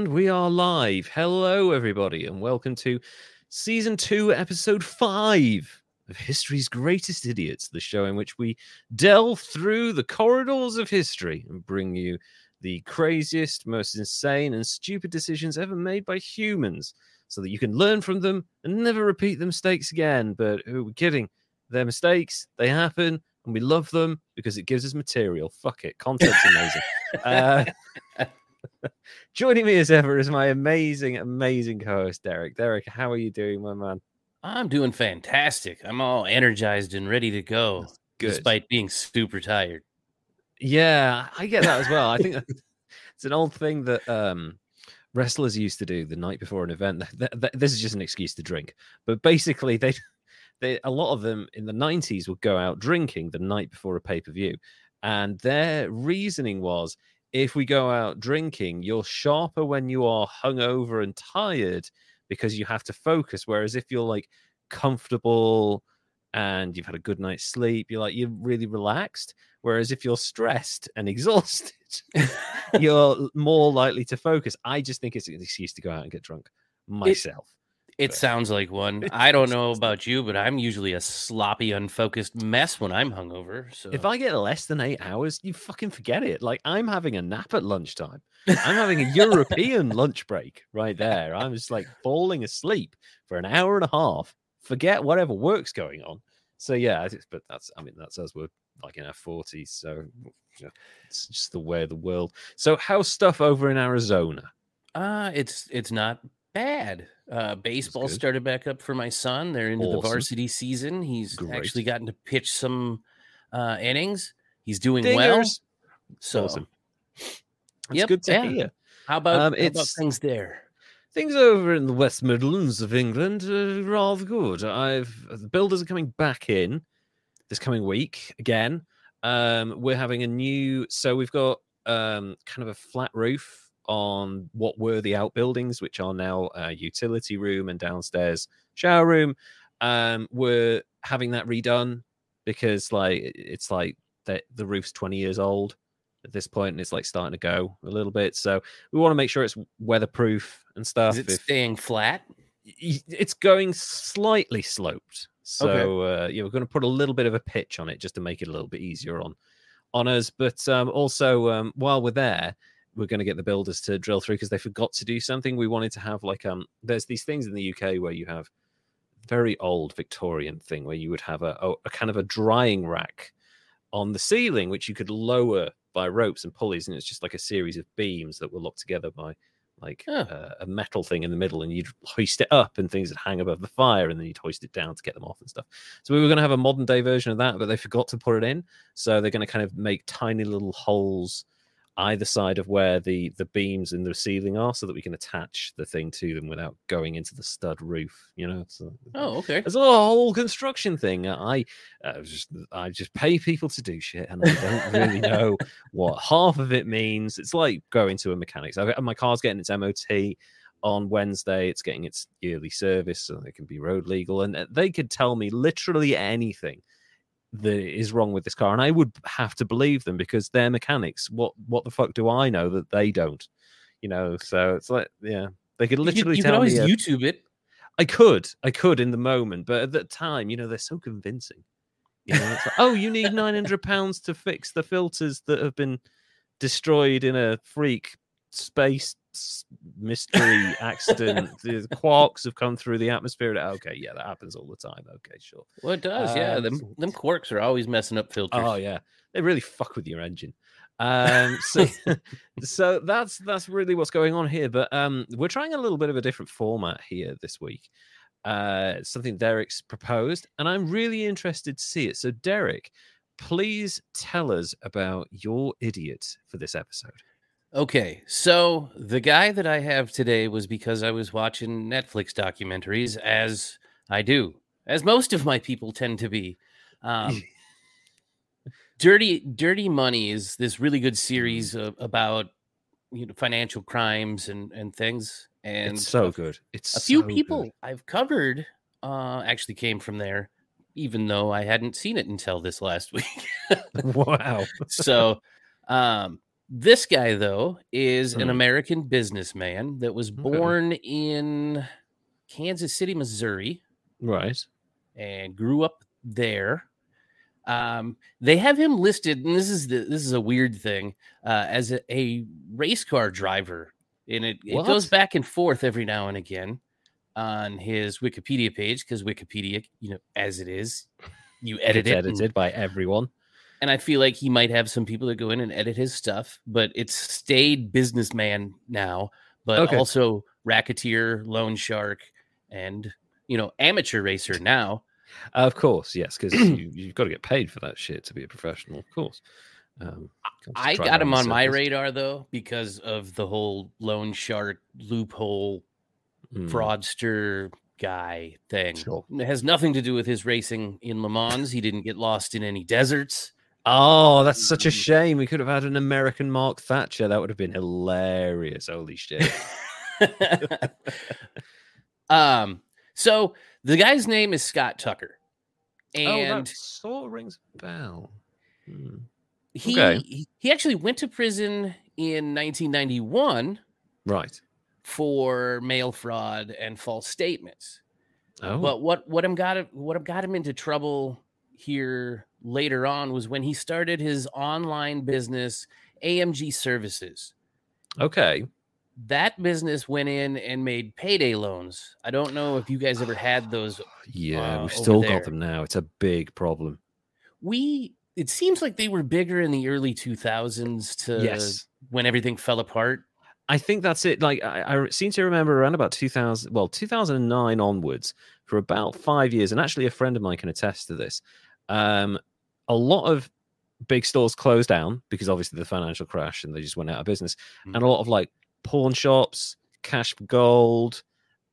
And we are live. Hello, everybody, and welcome to season two, episode five of History's Greatest Idiots, the show in which we delve through the corridors of history and bring you the craziest, most insane, and stupid decisions ever made by humans so that you can learn from them and never repeat the mistakes again. But who are we kidding? They're mistakes, they happen, and we love them because it gives us material. Fuck it. Content's amazing. uh, Joining me as ever is my amazing, amazing co-host Derek. Derek, how are you doing, my man? I'm doing fantastic. I'm all energized and ready to go, despite being super tired. Yeah, I get that as well. I think it's an old thing that um, wrestlers used to do the night before an event. Th- th- This is just an excuse to drink, but basically, they, they a lot of them in the '90s would go out drinking the night before a pay per view, and their reasoning was if we go out drinking, you're sharper when you are hungover and tired because you have to focus. Whereas if you're like comfortable and you've had a good night's sleep, you're like you're really relaxed. Whereas if you're stressed and exhausted, you're more likely to focus. I just think it's an excuse to go out and get drunk myself. It sounds like one. I don't know about you, but I'm usually a sloppy, unfocused mess when I'm hungover. So If I get less than eight hours, you fucking forget it. Like I'm having a nap at lunchtime. I'm having a European lunch break right there. I'm just like falling asleep for an hour and a half. Forget whatever work's going on. So yeah, but that's I mean that's us. We're like in our forties, so it's just the way of the world. So how's stuff over in Arizona? uh it's it's not bad. Uh baseball started back up for my son. They're into Awesome. the varsity season. He's Great. actually gotten to pitch some uh innings. He's doing well. So Awesome. Yep, good to yeah. hear. how about, Um, how about things there? Things over in the West Midlands of England are rather good. I've the builders are coming back in this coming week again. Um, we're having a new, so we've got um, kind of a flat roof on what were the outbuildings, which are now a utility room and downstairs shower room. Um, we're having that redone because like it's like the the roof's twenty years old at this point, and it's like starting to go a little bit. So we want to make sure it's weatherproof and stuff. Is it if- staying flat? it's going slightly sloped. So uh, yeah, we're going to put a little bit of a pitch on it just to make it a little bit easier on on us. But um, also, um, while we're there, we're going to get the builders to drill through because they forgot to do something. We wanted to have like um, there's these things in the UK where you have very old Victorian thing where you would have a, a, a kind of a drying rack on the ceiling, which you could lower by ropes and pulleys, and it's just like a series of beams that were locked together by like Oh. uh, a metal thing in the middle, and you'd hoist it up, and things that hang above the fire, and then you'd hoist it down to get them off and stuff. So we were going to have a modern day version of that, but they forgot to put it in. So they're going to kind of make tiny little holes either side of where the the beams in the ceiling are, so that we can attach the thing to them without going into the stud roof. You know, so Oh, okay. it's a whole construction thing. I uh, just I just pay people to do shit, and I don't really know what half of it means. It's like going to a mechanics. My car's getting its MOT on Wednesday. It's getting its yearly service, so it can be road legal, and uh, they could tell me literally anything that is wrong with this car, and I would have to believe them because they're mechanics. What what the fuck do I know that they don't? You know, so it's like yeah. They could literally you could tell always me. YouTube it. I could, I could in the moment, but at that time, you know, they're so convincing. You know, it's like, oh, you need nine hundred pounds to fix the filters that have been destroyed in a freak space mystery accident. the quarks have come through the atmosphere. Okay, yeah, that happens all the time. Okay, sure. Well, it does. yeah, Um, them them quarks are always messing up filters. Oh yeah, they really fuck with your engine. Um, so so that's that's really what's going on here. But um, we're trying a little bit of a different format here this week. Uh, something Derek's proposed, and I'm really interested to see it. So Derek, please tell us about your idiot for this episode. Okay, so the guy that I have today was because I was watching Netflix documentaries, as I do, as most of my people tend to be. Um, Dirty Dirty Money is this really good series of, about you know financial crimes and and things. And it's so a- good. It's a few so good. people I've covered uh, actually came from there, even though I hadn't seen it until this last week. wow. so um This guy, though, is an Hmm. American businessman that was Okay. born in Kansas City, Missouri, Right. and grew up there. Um, they have him listed, and this is the this is a weird thing, uh, as a, a race car driver, and it, it goes back and forth every now and again on his Wikipedia page because Wikipedia, you know, as it is, you edit It's it, and- edited by everyone. And I feel like he might have some people that go in and edit his stuff, but it's stayed businessman now, but Okay. also racketeer, loan shark, and you know amateur racer now. Of course, yes, because you, you've got to get paid for that shit to be a professional, of course. Um, I got him on my radar though because of the whole loan shark loophole Mm. fraudster guy thing. Sure. It has nothing to do with his racing in Le Mans. He didn't get lost in any deserts. Oh, that's such a Mm. shame. We could have had an American Mark Thatcher. That would have been hilarious. Holy shit. um, so the guy's name is Scott Tucker. oh, And that sort of rings a bell. Hmm. he okay. he- actually went to prison in 1991 Right. for mail fraud and false statements. Oh, But what what him got him what got him into trouble here later on was when he started his online business AMG Services. okay. That business went in and made payday loans. I don't know if you guys ever had those. Yeah, uh, we've still got them now. It's a big problem. We it seems like they were bigger in the early 2000s to yes. when everything fell apart. I think that's it. Like I, I seem to remember around about 2000, well, 2009 onwards, for about five years, and actually a friend of mine can attest to this. Um, a lot of big stores closed down because obviously the financial crash and they just went out of business, Mm. and a lot of like pawn shops, cash for gold,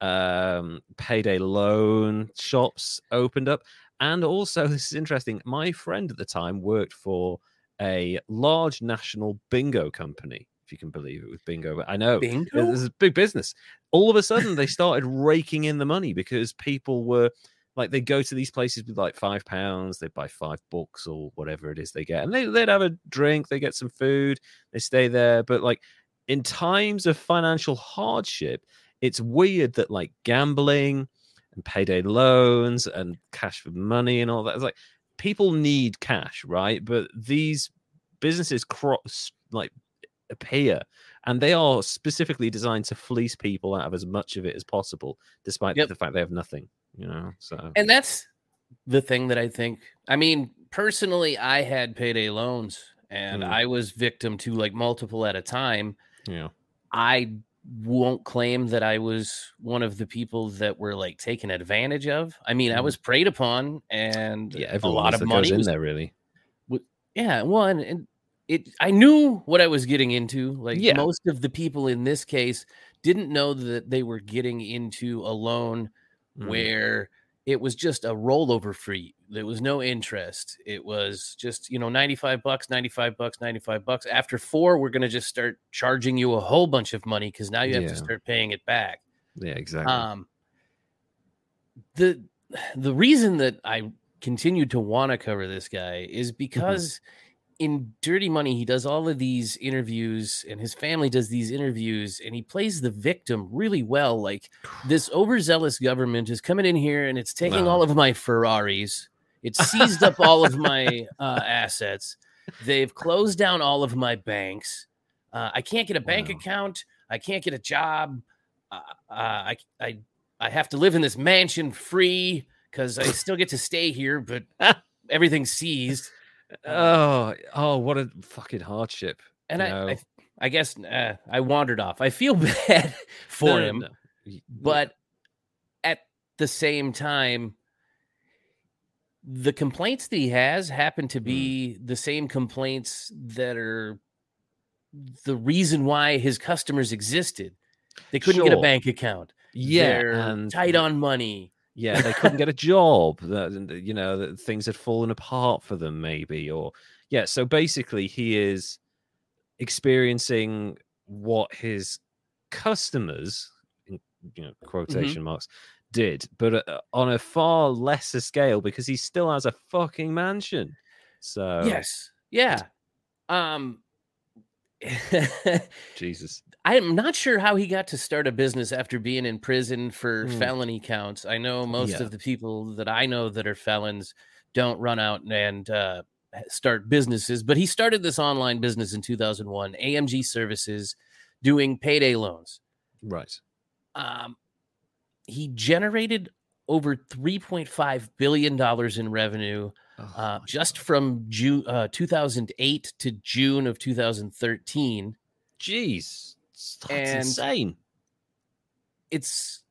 um, payday loan shops opened up, and also this is interesting. My friend at the time worked for a large national bingo company, if you can believe it, with bingo. I know Bingo? was a big business. All of a sudden, they started raking in the money because people were like, they go to these places with like five pounds, they buy five books or whatever it is they get, and they, they'd have a drink, they get some food, they stay there. But like in times of financial hardship, it's weird that like gambling and payday loans and cash for money and all that, it's like people need cash, right? But these businesses cross like appear and they are specifically designed to fleece people out of as much of it as possible despite Yep. the fact they have nothing you know so And that's the thing that I think. I mean, personally, I had payday loans and Mm. I was victim to like multiple at a time. yeah I won't claim that I was one of the people that were like taken advantage of. I mean, I Mm. was preyed upon, and yeah a lot of money goes in there really yeah one and it i knew what i was getting into like Yeah. most of the people in this case didn't know that they were getting into a loan Mm. where it was just a rollover free there was no interest. It was just you know 95 bucks 95 bucks 95 bucks. After four we're going to just start charging you a whole bunch of money because now you have Yeah. to start paying it back. Yeah exactly. Um the the reason that i continued to want to cover this guy is because in dirty money he does all of these interviews and his family does these interviews and he plays the victim really well like this overzealous government is coming in here and it's taking Wow. all of my ferraris it's seized up all of my uh, assets they've closed down all of my banks uh, i can't get a bank Wow. account i can't get a job uh, uh, I, I I have to live in this mansion free because I still get to stay here, but everything's seized. Oh oh what a fucking hardship And I, I, I guess uh, I wandered off. I feel bad for No, him, no. But at the same time, the complaints that he has happen to be the same complaints that are the reason why his customers existed. They couldn't get a bank account. yeah They're and tight on money. Yeah they couldn't get a job that you know that things had fallen apart for them maybe or yeah so basically he is experiencing what his customers in you know quotation marks did but uh, on a far lesser scale because he still has a fucking mansion so Yes. Yeah. Um Jesus. I'm not sure how he got to start a business after being in prison for Hmm. felony counts. I know most Yeah. of the people that I know that are felons don't run out and uh, start businesses, but he started this online business in 2001, AMG Services, doing payday loans. Right. Um, he generated over 3.5 billion dollars in revenue uh, my just from June uh, 2008 to June of 2013. Jeez. That's And- insane. it's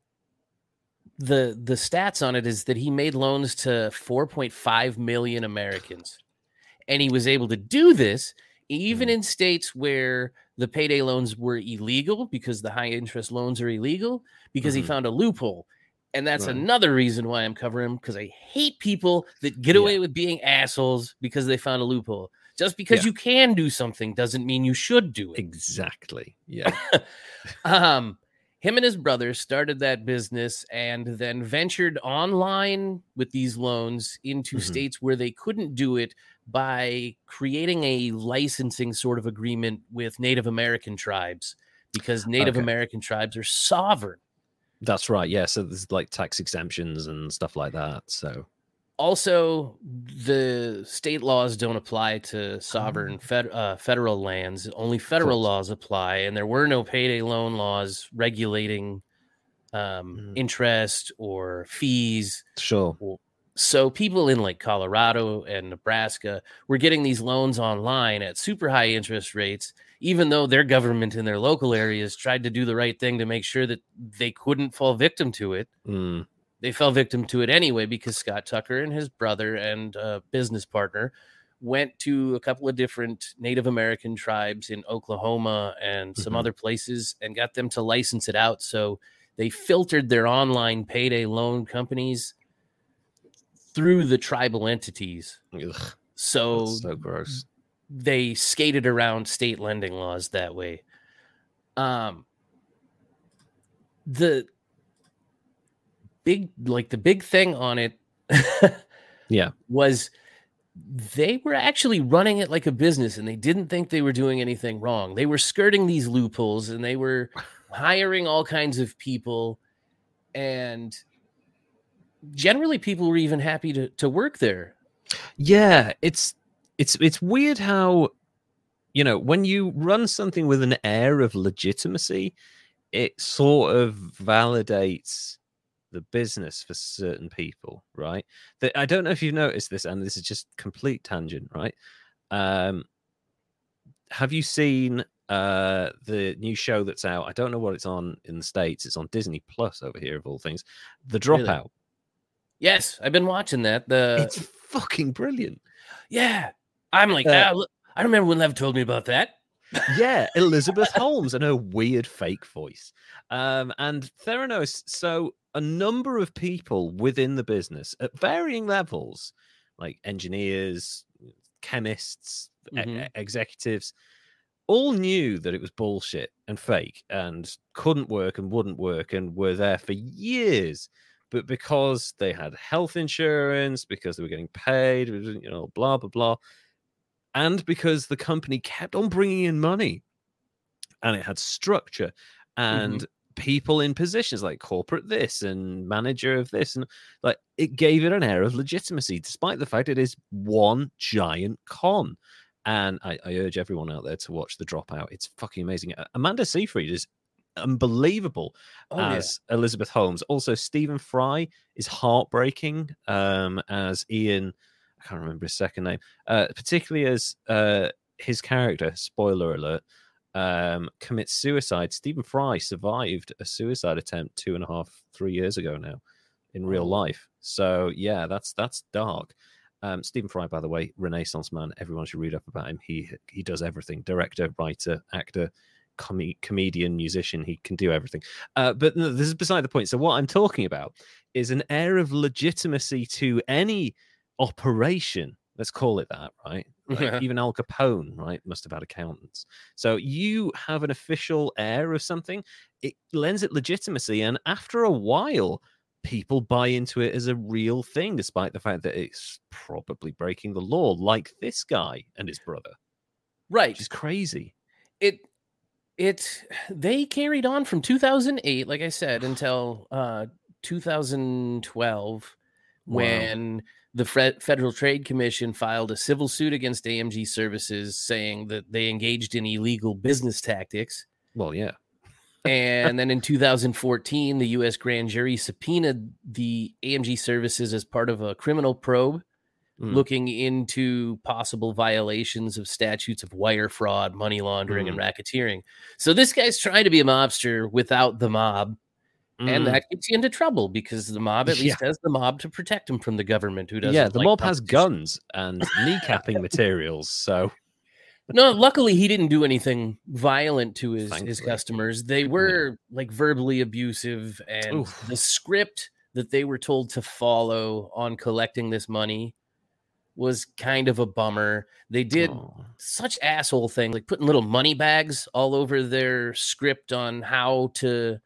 the the stats on it is that he made loans to 4.5 million Americans. And he was able to do this even Mhm. in states where the payday loans were illegal because the high interest loans are illegal because Mhm. he found a loophole. And that's Right. another reason why I'm covering him because I hate people that get Yeah. away with being assholes because they found a loophole. Just because Yeah. you can do something doesn't mean you should do it Exactly. Yeah. um him and his brother started that business and then ventured online with these loans into Mhm. states where they couldn't do it by creating a licensing sort of agreement with Native American tribes because Native Okay. American tribes are sovereign. That's right. Yeah. So there's like tax exemptions and stuff like that. So Also, the state laws don't apply to sovereign fed, uh, federal lands. Only federal laws apply, and there were no payday loan laws regulating um, Mm. interest or fees. sure. So people in like Colorado and Nebraska were getting these loans online at super high interest rates, even though their government in their local areas tried to do the right thing to make sure that they couldn't fall victim to it Mm, they fell victim to it anyway because Scott Tucker and his brother and uh, business partner went to a couple of different Native American tribes in Oklahoma and some Mhm. other places and got them to license it out. So they filtered their online payday loan companies through the tribal entities. ugh, So, so gross. They skated around state lending laws that way. Um, the big, like the big thing on it, Yeah. was they were actually running it like a business, and they didn't think they were doing anything wrong. They were skirting these loopholes, and they were hiring all kinds of people, and generally, people were even happy to to work there. Yeah, it's it's it's weird how you know when you run something with an air of legitimacy, it sort of validates the business for certain people, right? That I don't know if you've noticed this, and this is just complete tangent, right? Um, have you seen uh the new show that's out? I don't know what it's on in the states. It's on Disney Plus over here, of all things. The Really? Dropout. Yes, I've been watching that. The it's fucking brilliant. Yeah. I'm like, Uh, look, I remember when Lev told me about that. yeah, Elizabeth Holmes and her weird fake voice. Um, and Theranos, so a number of people within the business at varying levels, like engineers, chemists, Mhm. e- executives, all knew that it was bullshit and fake and couldn't work and wouldn't work and were there for years. But because they had health insurance, because they were getting paid, you know, blah, blah, blah, and because the company kept on bringing in money and it had structure and people in positions like corporate this and manager of this and like it gave it an air of legitimacy despite the fact it is one giant con and I, I urge everyone out there to watch the dropout it's fucking amazing amanda seyfried is unbelievable Oh, yeah. as Elizabeth Holmes. Also, Stephen Fry is heartbreaking um, as Ian. Can't remember his second name, uh, particularly as uh, his character. Spoiler alert: um, commits suicide. Stephen Fry survived a suicide attempt two and a half, three years ago now, in real life. So yeah, that's that's dark. Um, Stephen Fry, by the way, Renaissance man. Everyone should read up about him. He he does everything: director, writer, actor, com- comedian, musician. He can do everything. Uh, but no, this is beside the point. So what I'm talking about is an air of legitimacy to any operation. Let's call it that, right? Like, Yeah. even Al Capone, right, must have had accountants. So you have an official air of something. It lends it legitimacy, and after a while, people buy into it as a real thing, despite the fact that it's probably breaking the law, like this guy and his brother, Right. which is crazy. it it they carried on from 2008 like i said until uh 2012 Wow. when the federal trade commission filed a civil suit against amg services saying that they engaged in illegal business tactics Well, yeah. and then in 2014 the us grand jury subpoenaed the amg services as part of a criminal probe Mm. looking into possible violations of statutes of wire fraud, money laundering, and Mm. racketeering. So this guy's trying to be a mobster without the mob, Mm. and that gets you into trouble because the mob at Yeah. least has the mob to protect him from the government, who doesn't. yeah, the like mob has guns and kneecapping materials. So No, luckily he didn't do anything violent to his his customers. They were like verbally abusive, and Oof. the script that they were told to follow on collecting this money was kind of a bummer. They did Oh. such asshole things like putting little money bags all over their script on how to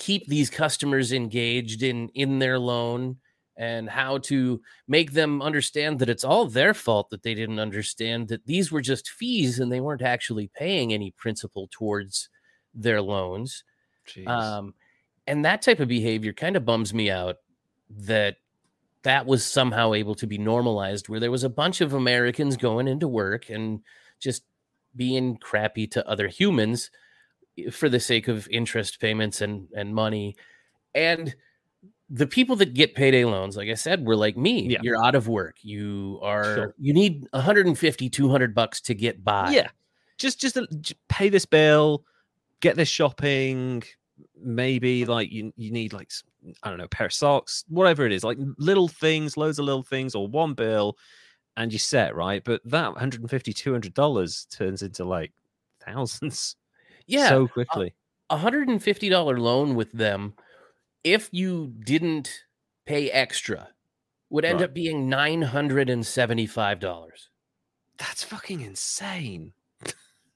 keep these customers engaged in in their loan and how to make them understand that it's all their fault that they didn't understand that these were just fees and they weren't actually paying any principal towards their loans. Um, and that type of behavior kind of bums me out that that was somehow able to be normalized where there was a bunch of Americans going into work and just being crappy to other humans for the sake of interest payments and and money and the people that get payday loans like i said were like me Yeah. you're out of work you are Sure. you need 150 200 bucks to get by yeah, just just, uh, j- pay this bill, get this shopping. Maybe like you you need like i don't know, a pair of socks, whatever it is, like little things, loads of little things, or one bill, and you're set, right? But that 150 200 dollars turns into like thousands, yeah so quickly. a hundred and fifty dollar loan with them, if you didn't pay extra, would end Right. up being nine hundred and seventy five dollars. That's fucking insane.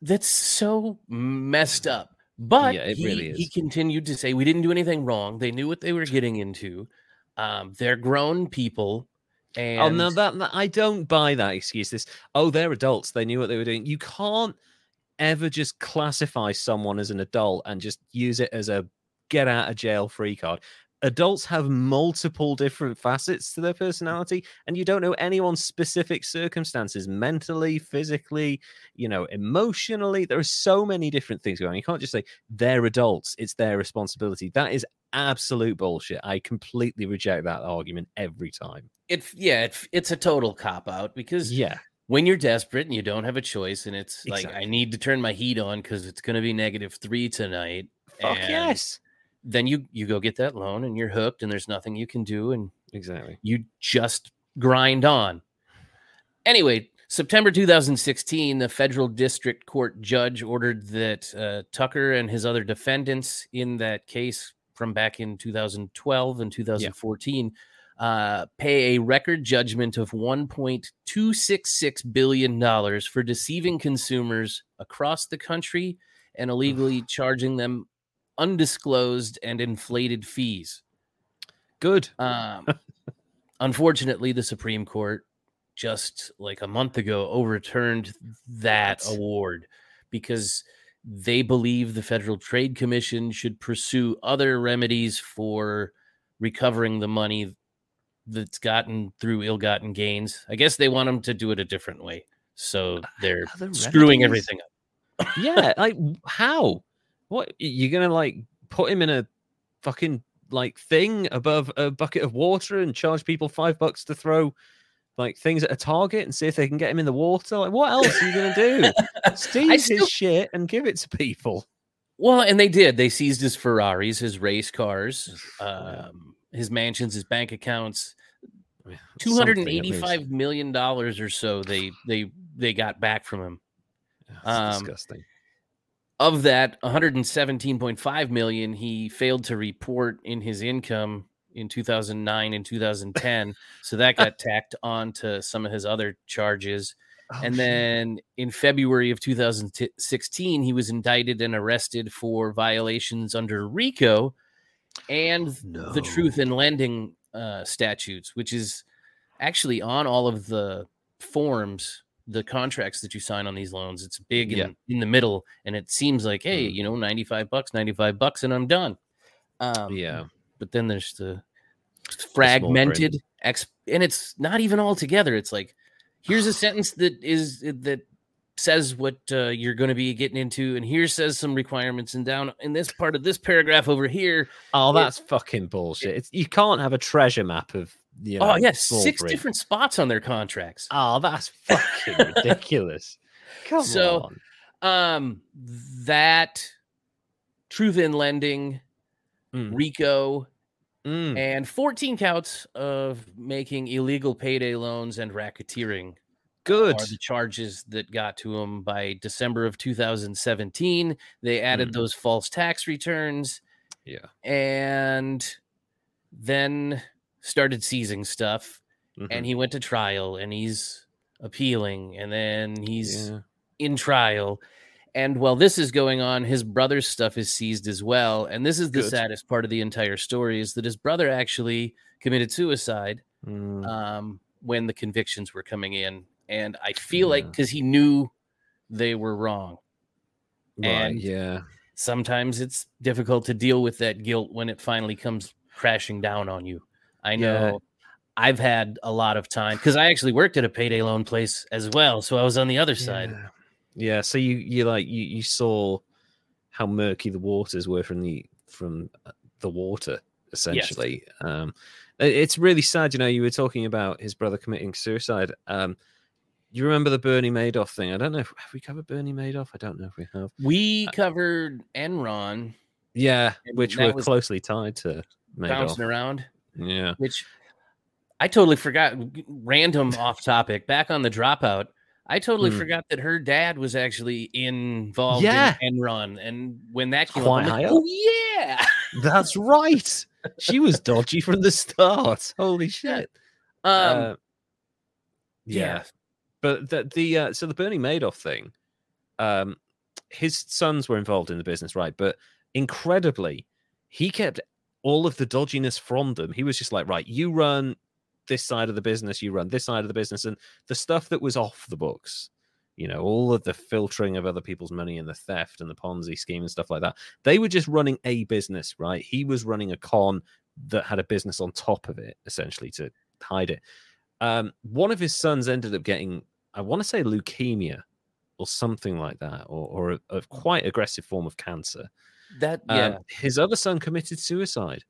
That's so messed up. But Yeah, he, really he continued to say we didn't do anything wrong. They knew what they were getting into. Um, they're grown people. And oh no, that, that I don't buy that excuse. This oh, they're adults. They knew what they were doing. You can't ever just classify someone as an adult and just use it as a get out of jail free card. Adults have multiple different facets to their personality, and you don't know anyone's specific circumstances mentally, physically, you know, emotionally. There are so many different things going on. You can't just say they're adults, it's their responsibility. That is absolute bullshit. I completely reject that argument every time. it yeah, it, it's a total cop out because Yeah. When you're desperate and you don't have a choice, and it's like I need to turn my heat on because it's going to be negative three tonight. Fuck yes. Then you you go get that loan and you're hooked, and there's nothing you can do, and Exactly. you just grind on. Anyway, September 2016, the federal district court judge ordered that uh, Tucker and his other defendants in that case from back in 2012 and 2014 uh, pay a record judgment of 1.266 billion dollars for deceiving consumers across the country and illegally charging them undisclosed and inflated fees. Good. Um, unfortunately, the Supreme Court just like a month ago overturned that award because they believe the Federal Trade Commission should pursue other remedies for recovering the money that's gotten through ill-gotten gains. I guess they want them to do it a different way. So they're Other screwing remedies? everything up. yeah. Like how? What you're gonna like put him in a fucking like thing above a bucket of water and charge people five bucks to throw like things at a target and see if they can get him in the water? Like what else are you gonna do? Seize still- his shit and give it to people. Well, and they did. They seized his Ferraris, his race cars, um, his mansions, his bank accounts. Two hundred and eighty-five million dollars or so they they they got back from him. Um, disgusting. Of that, one hundred and seventeen point five million he failed to report in his income in two thousand nine and two thousand ten. so that got tacked on to some of his other charges. Oh, and shit. then in February of 2016, he was indicted and arrested for violations under RICO and the truth in lending uh, statutes, which is actually on all of the forms the contracts that you sign on these loans. It's big Yeah. in, in the middle, and it seems like, hey, Mm. you know, 95 bucks, 95 bucks, and I'm done. Um, yeah. But then there's the fragmented ex, and it's not even all together. It's like, here's a sentence that is that says what uh, you're going to be getting into, and here says some requirements, and down in this part of this paragraph over here, Oh, it- that's fucking bullshit. It's, you can't have a treasure map of you know. oh yeah, six different spots on their contracts. Oh, that's fucking ridiculous. Come So- on. Um, that truth in lending, Mm. Rico, Mm. and 14 counts of making illegal payday loans and racketeering Good. are the charges that got to him by December of 2017. They added Mm. those false tax returns Yeah. and then started seizing stuff. Mhm. And he went to trial and he's appealing and then he's Yeah. in trial. And while this is going on, his brother's stuff is seized as well. And this is the Good. saddest part of the entire story is that his brother actually committed suicide Mm. um, when the convictions were coming in. And I feel like because he knew they were wrong. right. and- Yeah. Sometimes it's difficult to deal with that guilt when it finally comes crashing down on you. I know Yeah. I've had a lot of time because I actually worked at a payday loan place as well. So I was on the other side. Yeah. Yeah. So you you like you you saw how murky the waters were from the from uh, the water essentially. Um, it's really sad. You know, you were talking about his brother committing suicide. Um, you remember the Bernie Madoff thing? I don't know. If, have we covered Bernie Madoff? I don't know if we have. We covered Enron Yeah, which were closely tied to bouncing around, Yeah. which I totally forgot. Random off topic. Back on the dropout, I totally Hmm. forgot that her dad was actually involved Yeah. in Enron. And when that came Quite up, I'm like, oh yeah. That's right. She was dodgy from the start. Holy shit. Um, Uh, yeah. But the, the uh, so the Bernie Madoff thing, um, his sons were involved in the business, right? But incredibly, he kept all of the dodginess from them. He was just like, right, you run this side of the business, you run this side of the business, and the stuff that was off the books, you know, all of the filtering of other people's money and the theft and the Ponzi scheme and stuff like that. They were just running a business, right? He was running a con that had a business on top of it, essentially to hide it. Um, one of his sons ended up getting, I want to say, leukemia or something like that, or, or a, a quite aggressive form of cancer. that Um, yeah. his other son committed suicide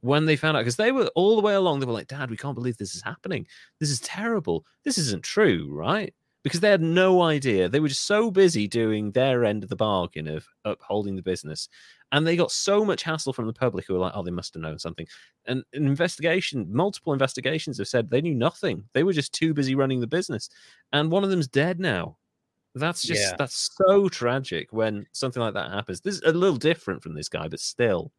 when they found out because they were all the way along. They were like, "Dad, we can't believe this is happening. This is terrible. This isn't true, right?" Because they had no idea. They were just so busy doing their end of the bargain of upholding the business, and they got so much hassle from the public who were like, "Oh, they must have known something." And an investigation, multiple investigations have said they knew nothing. They were just too busy running the business, and one of them's dead now. That's just Yeah. that's so tragic when something like that happens. This is a little different from this guy, but still.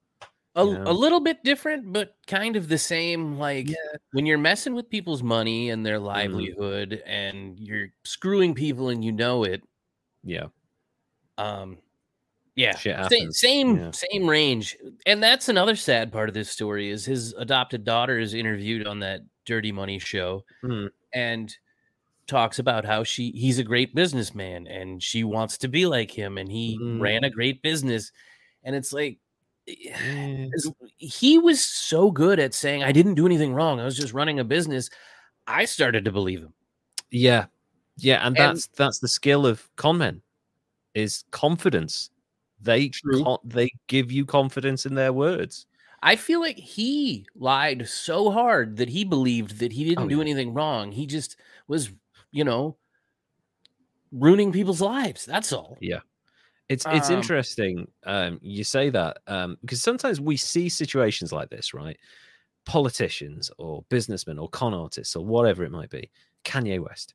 A, Yeah. a little bit different, but kind of the same. Like when you're messing with people's money and Mm-hmm. their livelihood, and you're screwing people, and you know it. Yeah. Um, yeah, Shit sa- same Yeah. same range, and that's another sad part of this story is his adopted daughter is interviewed on that Dirty Money show, Hmm. and talks about how she he's a great businessman and she wants to be like him, and he Mm. ran a great business, and it's like. Yeah. he was so good at saying I didn't do anything wrong. I was just running a business. I started to believe him. Yeah. Yeah, and And- that's that's the skill of con men is confidence. They con- they give you confidence in their words. I feel like he lied so hard that he believed that he oh, didn't Oh, do yeah. anything wrong. He just was, you know, ruining people's lives. That's all. It's it's Um, interesting um you say that um because sometimes we see situations like this, right? Politicians or businessmen or con artists or whatever it might be, Kanye West.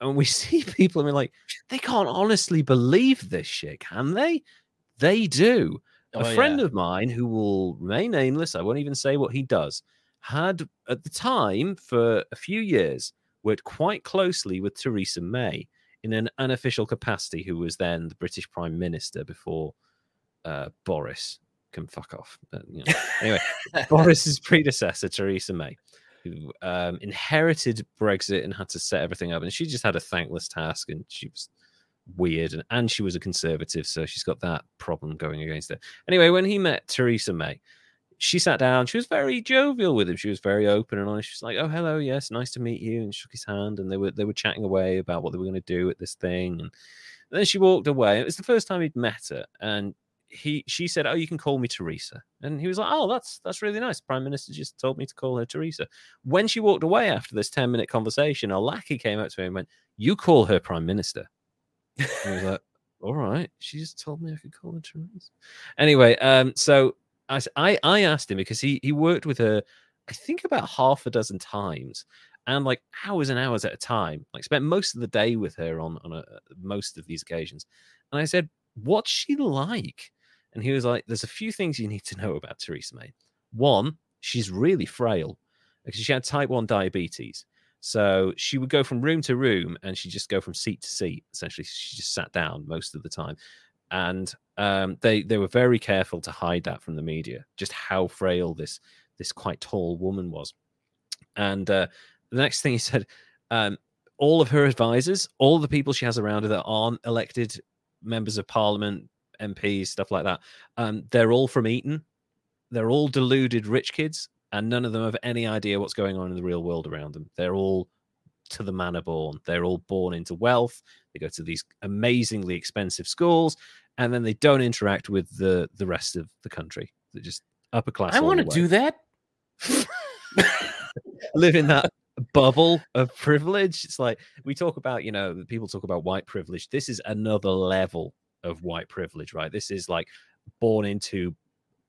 And we see people and we're like, they can't honestly believe this shit, can they? They do. Oh, a friend yeah. of mine who will remain nameless, I won't even say what he does, had at the time for a few years worked quite closely with Theresa May in an unofficial capacity, who was then the British Prime Minister before uh, Boris can fuck off. But, you know. Anyway, Boris's predecessor, Theresa May. who um, inherited Brexit and had to set everything up, and she just had a thankless task, and she was weird, and, and she was a conservative, so she's got that problem going against her. Anyway, when he met Theresa May, she sat down. She was very jovial with him. She was very open and honest. She was like, "Oh, hello, yes, nice to meet you," and shook his hand. And they were they were chatting away about what they were going to do at this thing. And then she walked away. It was the first time he'd met her, and he she said, "Oh, you can call me Theresa," and he was like, "Oh, that's that's really nice." Prime Minister just told me to call her Theresa. When she walked away after this ten minute conversation, a lackey came up to him and went, "You call her Prime Minister." And he was like, "All right." She just told me I could call her Theresa. Anyway, um, so I I, I asked him because he he worked with her, I think about half a dozen times. And like hours and hours at a time, like spent most of the day with her on on a, uh, most of these occasions. And I said, "What's she like?" And he was like, There's a few things you need to know about Theresa May. One, she's really frail because she had type 1 diabetes. So she would go from room to room and she'd just go from seat to seat. Essentially, she just sat down most of the time. And um, they they were very careful to hide that from the media, just how frail this this quite tall woman was. And uh, the next thing he said, um, all of her advisors, all the people she has around her that aren't elected members of parliament, MPs, stuff like that. Um, they're all from Eton. They're all deluded rich kids, and none of them have any idea what's going on in the real world around them. They're all to the manor born. They're all born into wealth. They go to these amazingly expensive schools, and then they don't interact with the the rest of the country. They're just upper class. I want to do that. Live in that bubble of privilege. It's like we talk about, you know, people talk about white privilege. This is another level of white privilege, right? This is like born into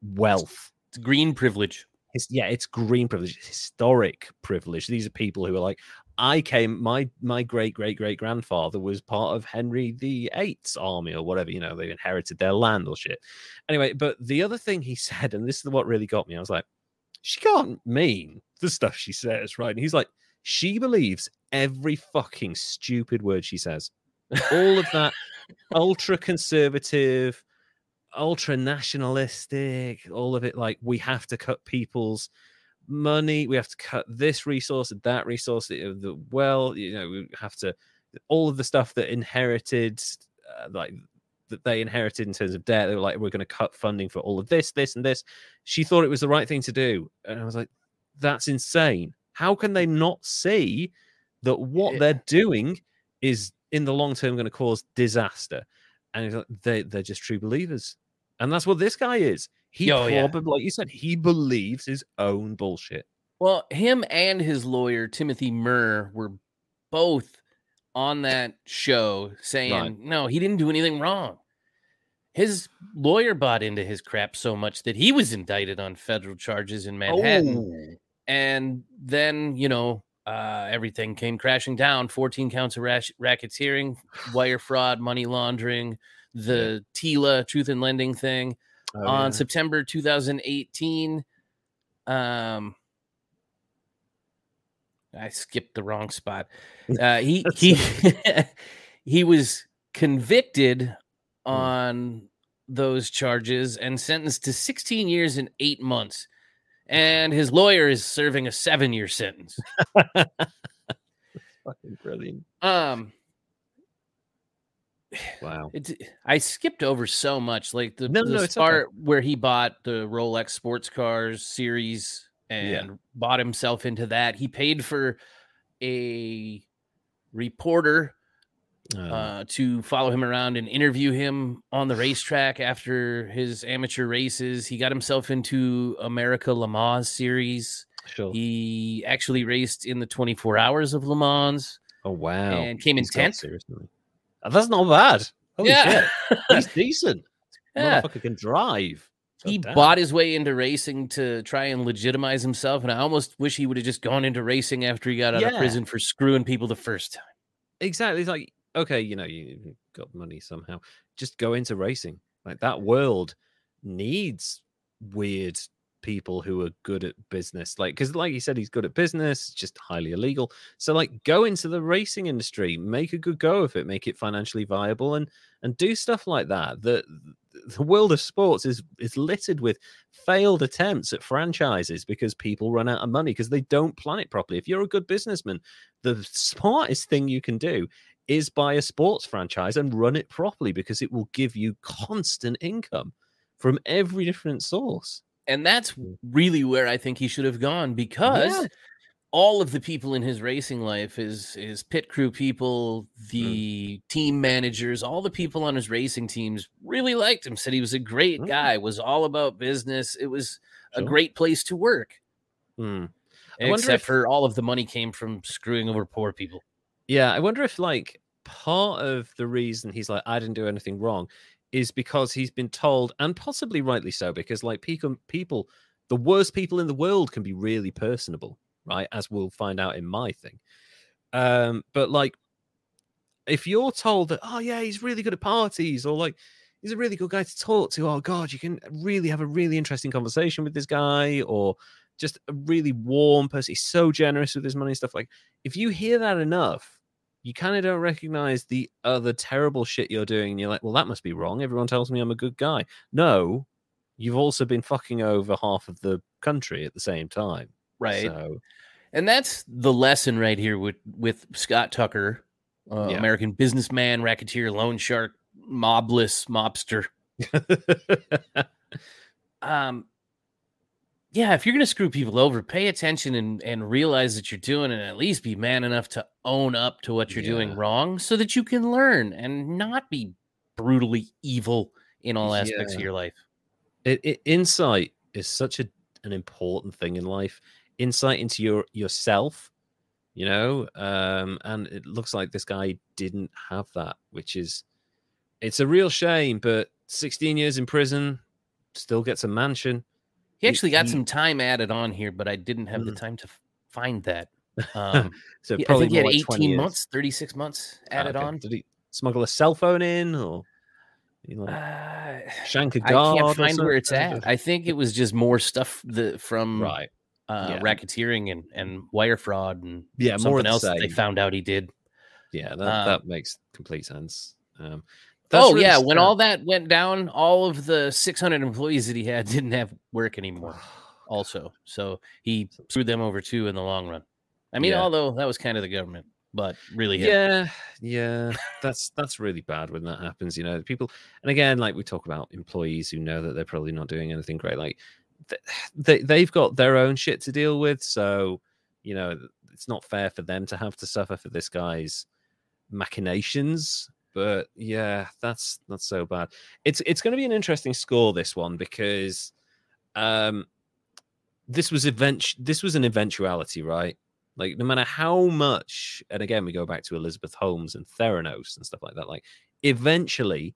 wealth. It's green privilege. It's, yeah, it's green privilege, historic privilege. These are people who are like, I came, my my great great great grandfather was part of Henry the Eighth's army or whatever. You know, they inherited their land or shit. Anyway, but the other thing he said, and this is what really got me, I was like, she can't mean the stuff she says, right? And he's like, she believes every fucking stupid word she says. All of that ultra conservative, ultra nationalistic, all of it like we have to cut people's money, we have to cut this resource and that resource. The well, you know, we have to all of the stuff that inherited, uh, like that they inherited in terms of debt. They were like, we're going to cut funding for all of this, this, and this. She thought it was the right thing to do, and I was like, that's insane. How can they not see that what yeah. they're doing is in the long term going to cause disaster. And they they're just true believers, and that's what this guy is. He oh, probably, yeah. like you said, he believes his own bullshit. Well, him and his lawyer Timothy Muir were both on that show saying, right. no, he didn't do anything wrong. His lawyer bought into his crap so much that he was indicted on federal charges in Manhattan. Oh. And then, you know, uh, everything came crashing down 14 counts of rash- racketeering, wire fraud, money laundering, the TILA, truth in lending thing. Oh, on yeah. September 2018, um, I skipped the wrong spot. Uh, he he he was convicted hmm. on those charges and sentenced to 16 years and eight months and his lawyer is serving a seven year sentence. Fucking brilliant. Um, wow. It's, I skipped over so much, like the, no, the no, part okay. where he bought the Rolex sports cars series and yeah. bought himself into that. He paid for a reporter uh, uh, to follow him around and interview him on the racetrack after his amateur races. He got himself into America Le Mans series. Sure. He actually raced in the 24 hours of Le Mans. Oh wow! And came in tenth. That's not bad. Holy yeah, shit. he's decent. Yeah. Motherfucker can drive. he bought his way into racing to try and legitimize himself, and I almost wish he would have just gone into racing after he got out yeah. of prison for screwing people the first time. Exactly. It's like okay, you know, you got money somehow. Just go into racing. Like that world needs weird people who are good at business. Like, because like you said, he's good at business, just highly illegal. So, like, go into the racing industry, make a good go of it, make it financially viable, and and do stuff like that. The the world of sports is is littered with failed attempts at franchises because people run out of money because they don't plan it properly. If you're a good businessman, the smartest thing you can do is buy a sports franchise and run it properly because it will give you constant income from every different source. And that's really where I think he should have gone because Yeah. all of the people in his racing life, his his pit crew people, the team managers, all the people on his racing teams really liked him. Said he was a great Mm. guy. Was all about business. It was a great place to work. Hmm. Except if- for all of the money came from screwing over poor people. Yeah, I wonder if like part of the reason he's like I didn't do anything wrong is because he's been told, and possibly rightly so, because like people, people, the worst people in the world can be really personable, right? As we'll find out in my thing. Um, but like, if you're told that, oh yeah, he's really good at parties, or like he's a really good guy to talk to, oh god, you can really have a really interesting conversation with this guy, or just a really warm person. He's so generous with his money and stuff. Like, if you hear that enough, you kind of don't recognize the other terrible shit you're doing. And you're like, well, that must be wrong. Everyone tells me I'm a good guy. No, you've also been fucking over half of the country at the same time. Right. So, And that's the lesson right here with with Scott Tucker, uh, Yeah. American businessman, racketeer, loan shark, mobless mobster. Um, yeah, if you're gonna screw people over, pay attention and and realize that you're doing it, and at least be man enough to own up to what you're doing wrong, so that you can learn and not be brutally evil in all aspects of your life. it, it, insight is such a, an important thing in life. Insight into your yourself, you know, um, and it looks like this guy didn't have that, which is it's a real shame. But 16 years in prison, still gets a mansion. He actually got he- some time added on here, but I didn't have the Mm. time to find that. Um, So he- I think he had more like 20 18 months, 36 months Ah, added okay. on. Did he smuggle a cell phone in or you know, Uh, shank a I guard? can't find where it's at. I think it was just more stuff the, from Right. uh, yeah. racketeering and, and wire fraud and Yeah, more something the else that they found out he did. Yeah, that, Um, that makes complete sense. Um, that's oh yeah, when all that went down, all of the 600 employees that he had didn't have work anymore. Also, so he screwed them over too in the long run. I mean, Yeah. although that was kind of the government, but really, yeah yeah that's that's really bad when that happens you know people and again like we talk about employees who know that they're probably not doing anything great like they, they've got their own shit to deal with so you know it's not fair for them to have to suffer for this guy's machinations but yeah that's not so bad it's it's going to be an interesting score this one because um this was event this was an eventuality right like no matter how much, and again we go back to Elizabeth Holmes and Theranos and stuff like that. Like eventually,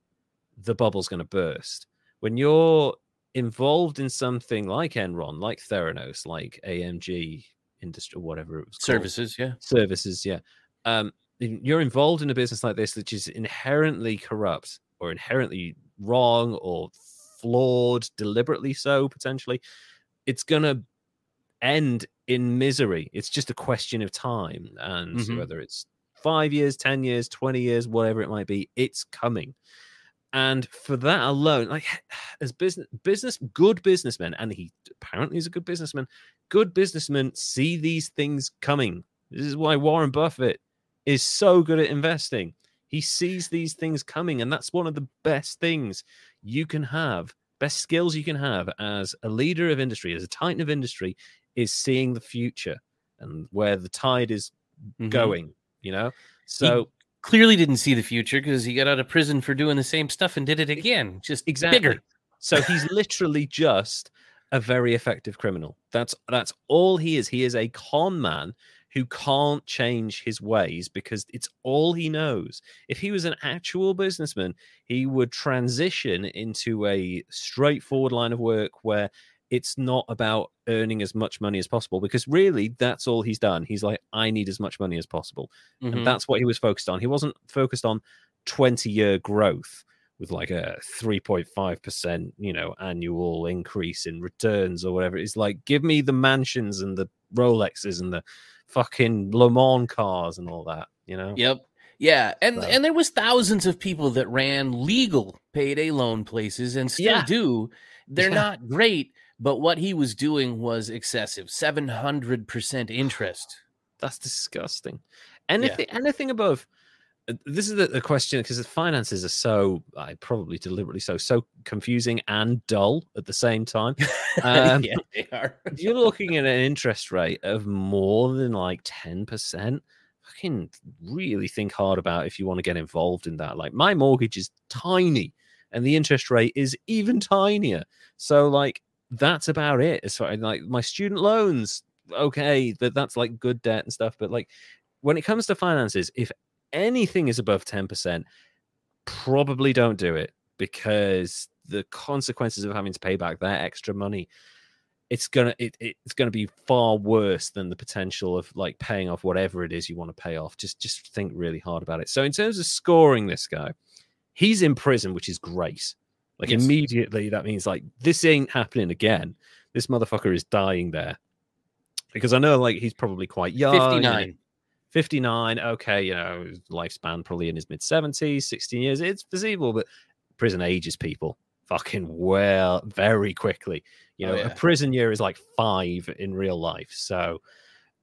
the bubble's going to burst when you're involved in something like Enron, like Theranos, like AMG Industry, whatever it was called. services, yeah. services. Yeah, um, you're involved in a business like this, which is inherently corrupt or inherently wrong or flawed, deliberately so potentially. It's gonna end in misery. It's just a question of time. And Mhm. whether it's five years, 10 years, 20 years, whatever it might be, it's coming. And for that alone, like as business, business, good businessmen, and he apparently is a good businessman, good businessmen see these things coming. This is why Warren Buffett is so good at investing. He sees these things coming, and that's one of the best things you can have, best skills you can have as a leader of industry, as a titan of industry, is seeing the future and where the tide is Mhm. going. You know, so Clearly didn't see the future because he got out of prison for doing the same stuff and did it again. Just exactly. bigger. So he's literally just a very effective criminal. That's that's all he is. He is a con man who can't change his ways because it's all he knows. If he was an actual businessman, he would transition into a straightforward line of work where it's not about earning as much money as possible because really that's all he's done. He's like, I need as much money as possible. Mhm. and that's what he was focused on. He wasn't focused on 20 year growth with like a 3.5%, you know, annual increase in returns or whatever. It's like, give me the mansions and the Rolexes and the fucking Le Mans cars and all that, you know? Yep. Yeah, and So- and there was thousands of people that ran legal payday loan places and still Yeah. do. They're Yeah. not great, but what he was doing was excessive. 700% interest. That's disgusting. Anything, anything above. This is the, the question because the finances are so, I probably deliberately so, so confusing and dull at the same time. Um, yeah, they are. you're looking at an interest rate of more than like 10%, fucking really think hard about if you want to get involved in that. Like my mortgage is tiny and the interest rate is even tinier. So like that's about it. As far like my student loans, okay, that that's like good debt and stuff. But like when it comes to finances, if anything is above 10%, probably don't do it because the consequences of having to pay back that extra money it's gonna it, it's gonna be far worse than the potential of like paying off whatever it is you want to pay off. Just just think really hard about it. So in terms of scoring this guy he's in prison which is great. Like Yes. immediately that means like this ain't happening again. This motherfucker is dying there. Because i know like he's probably quite young 59. 59 okay you know lifespan probably in his mid 70s 16 years it's feasible but prison ages people fucking well very quickly. You Oh, know yeah. a prison year is like five in real life so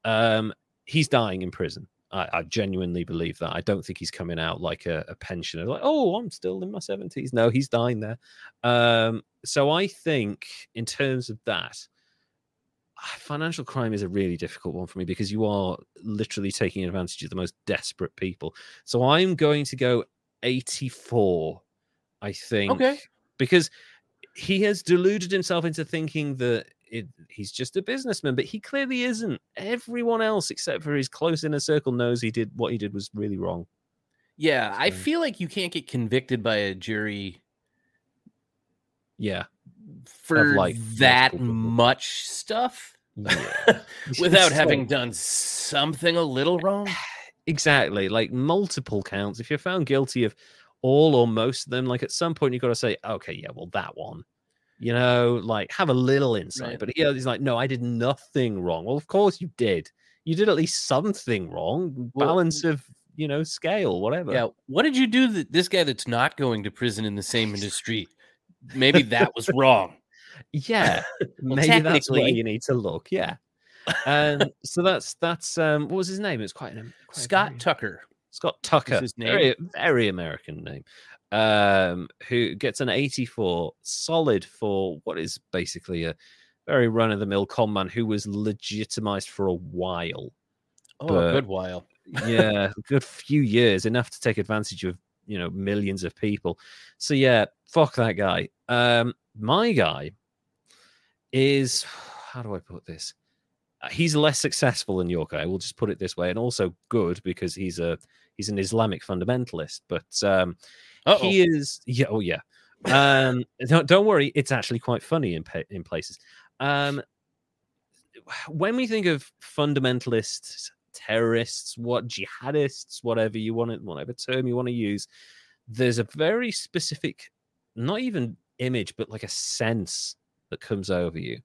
um he's dying in prison. I, I genuinely believe that. I don't think he's coming out like a, a pensioner like oh i'm still in my 70s no he's dying there. Um so i think in terms of that financial crime is a really difficult one for me because you are literally taking advantage of the most desperate people. So I'm going to go 84, I think. Okay. Because he has deluded himself into thinking that it, he's just a businessman, but he clearly isn't. Everyone else, except for his close inner circle, knows he did what he did was really wrong. Yeah, I feel like you can't get convicted by a jury Yeah. For like, that much stuff yeah. without having done something a little wrong. exactly like multiple counts if you're found guilty of all or most of them like at some point you've got to say okay yeah well that one you know like have a little insight Right. but yeah he's like no i did nothing wrong well of course you did you did at least something wrong Well, balance of you know scale whatever Yeah, what did you do that this guy that's not going to prison in the same industry? Maybe that was wrong. yeah Well, maybe that's where you need to look yeah um so that's that's um what was his name It's quite an quite a Scott very- Tucker. Scott Tucker, his name. very very American name, um, who gets an 84, solid for what is basically a very run of the mill con man who was legitimized for a while. Oh, But- a good while. Yeah, a good few years, enough to take advantage of you know millions of people. So yeah, fuck that guy. Um, my guy is how do I put this? Uh, He's less successful than your guy. We'll just put it this way, and also good because he's a he's an Islamic fundamentalist. But um, Uh-oh. he is yeah oh yeah um don't, don't worry it's actually quite funny in pa- in places um when we think of fundamentalists terrorists what jihadists whatever you want it whatever term you want to use there's a very specific not even image but like a sense that comes over you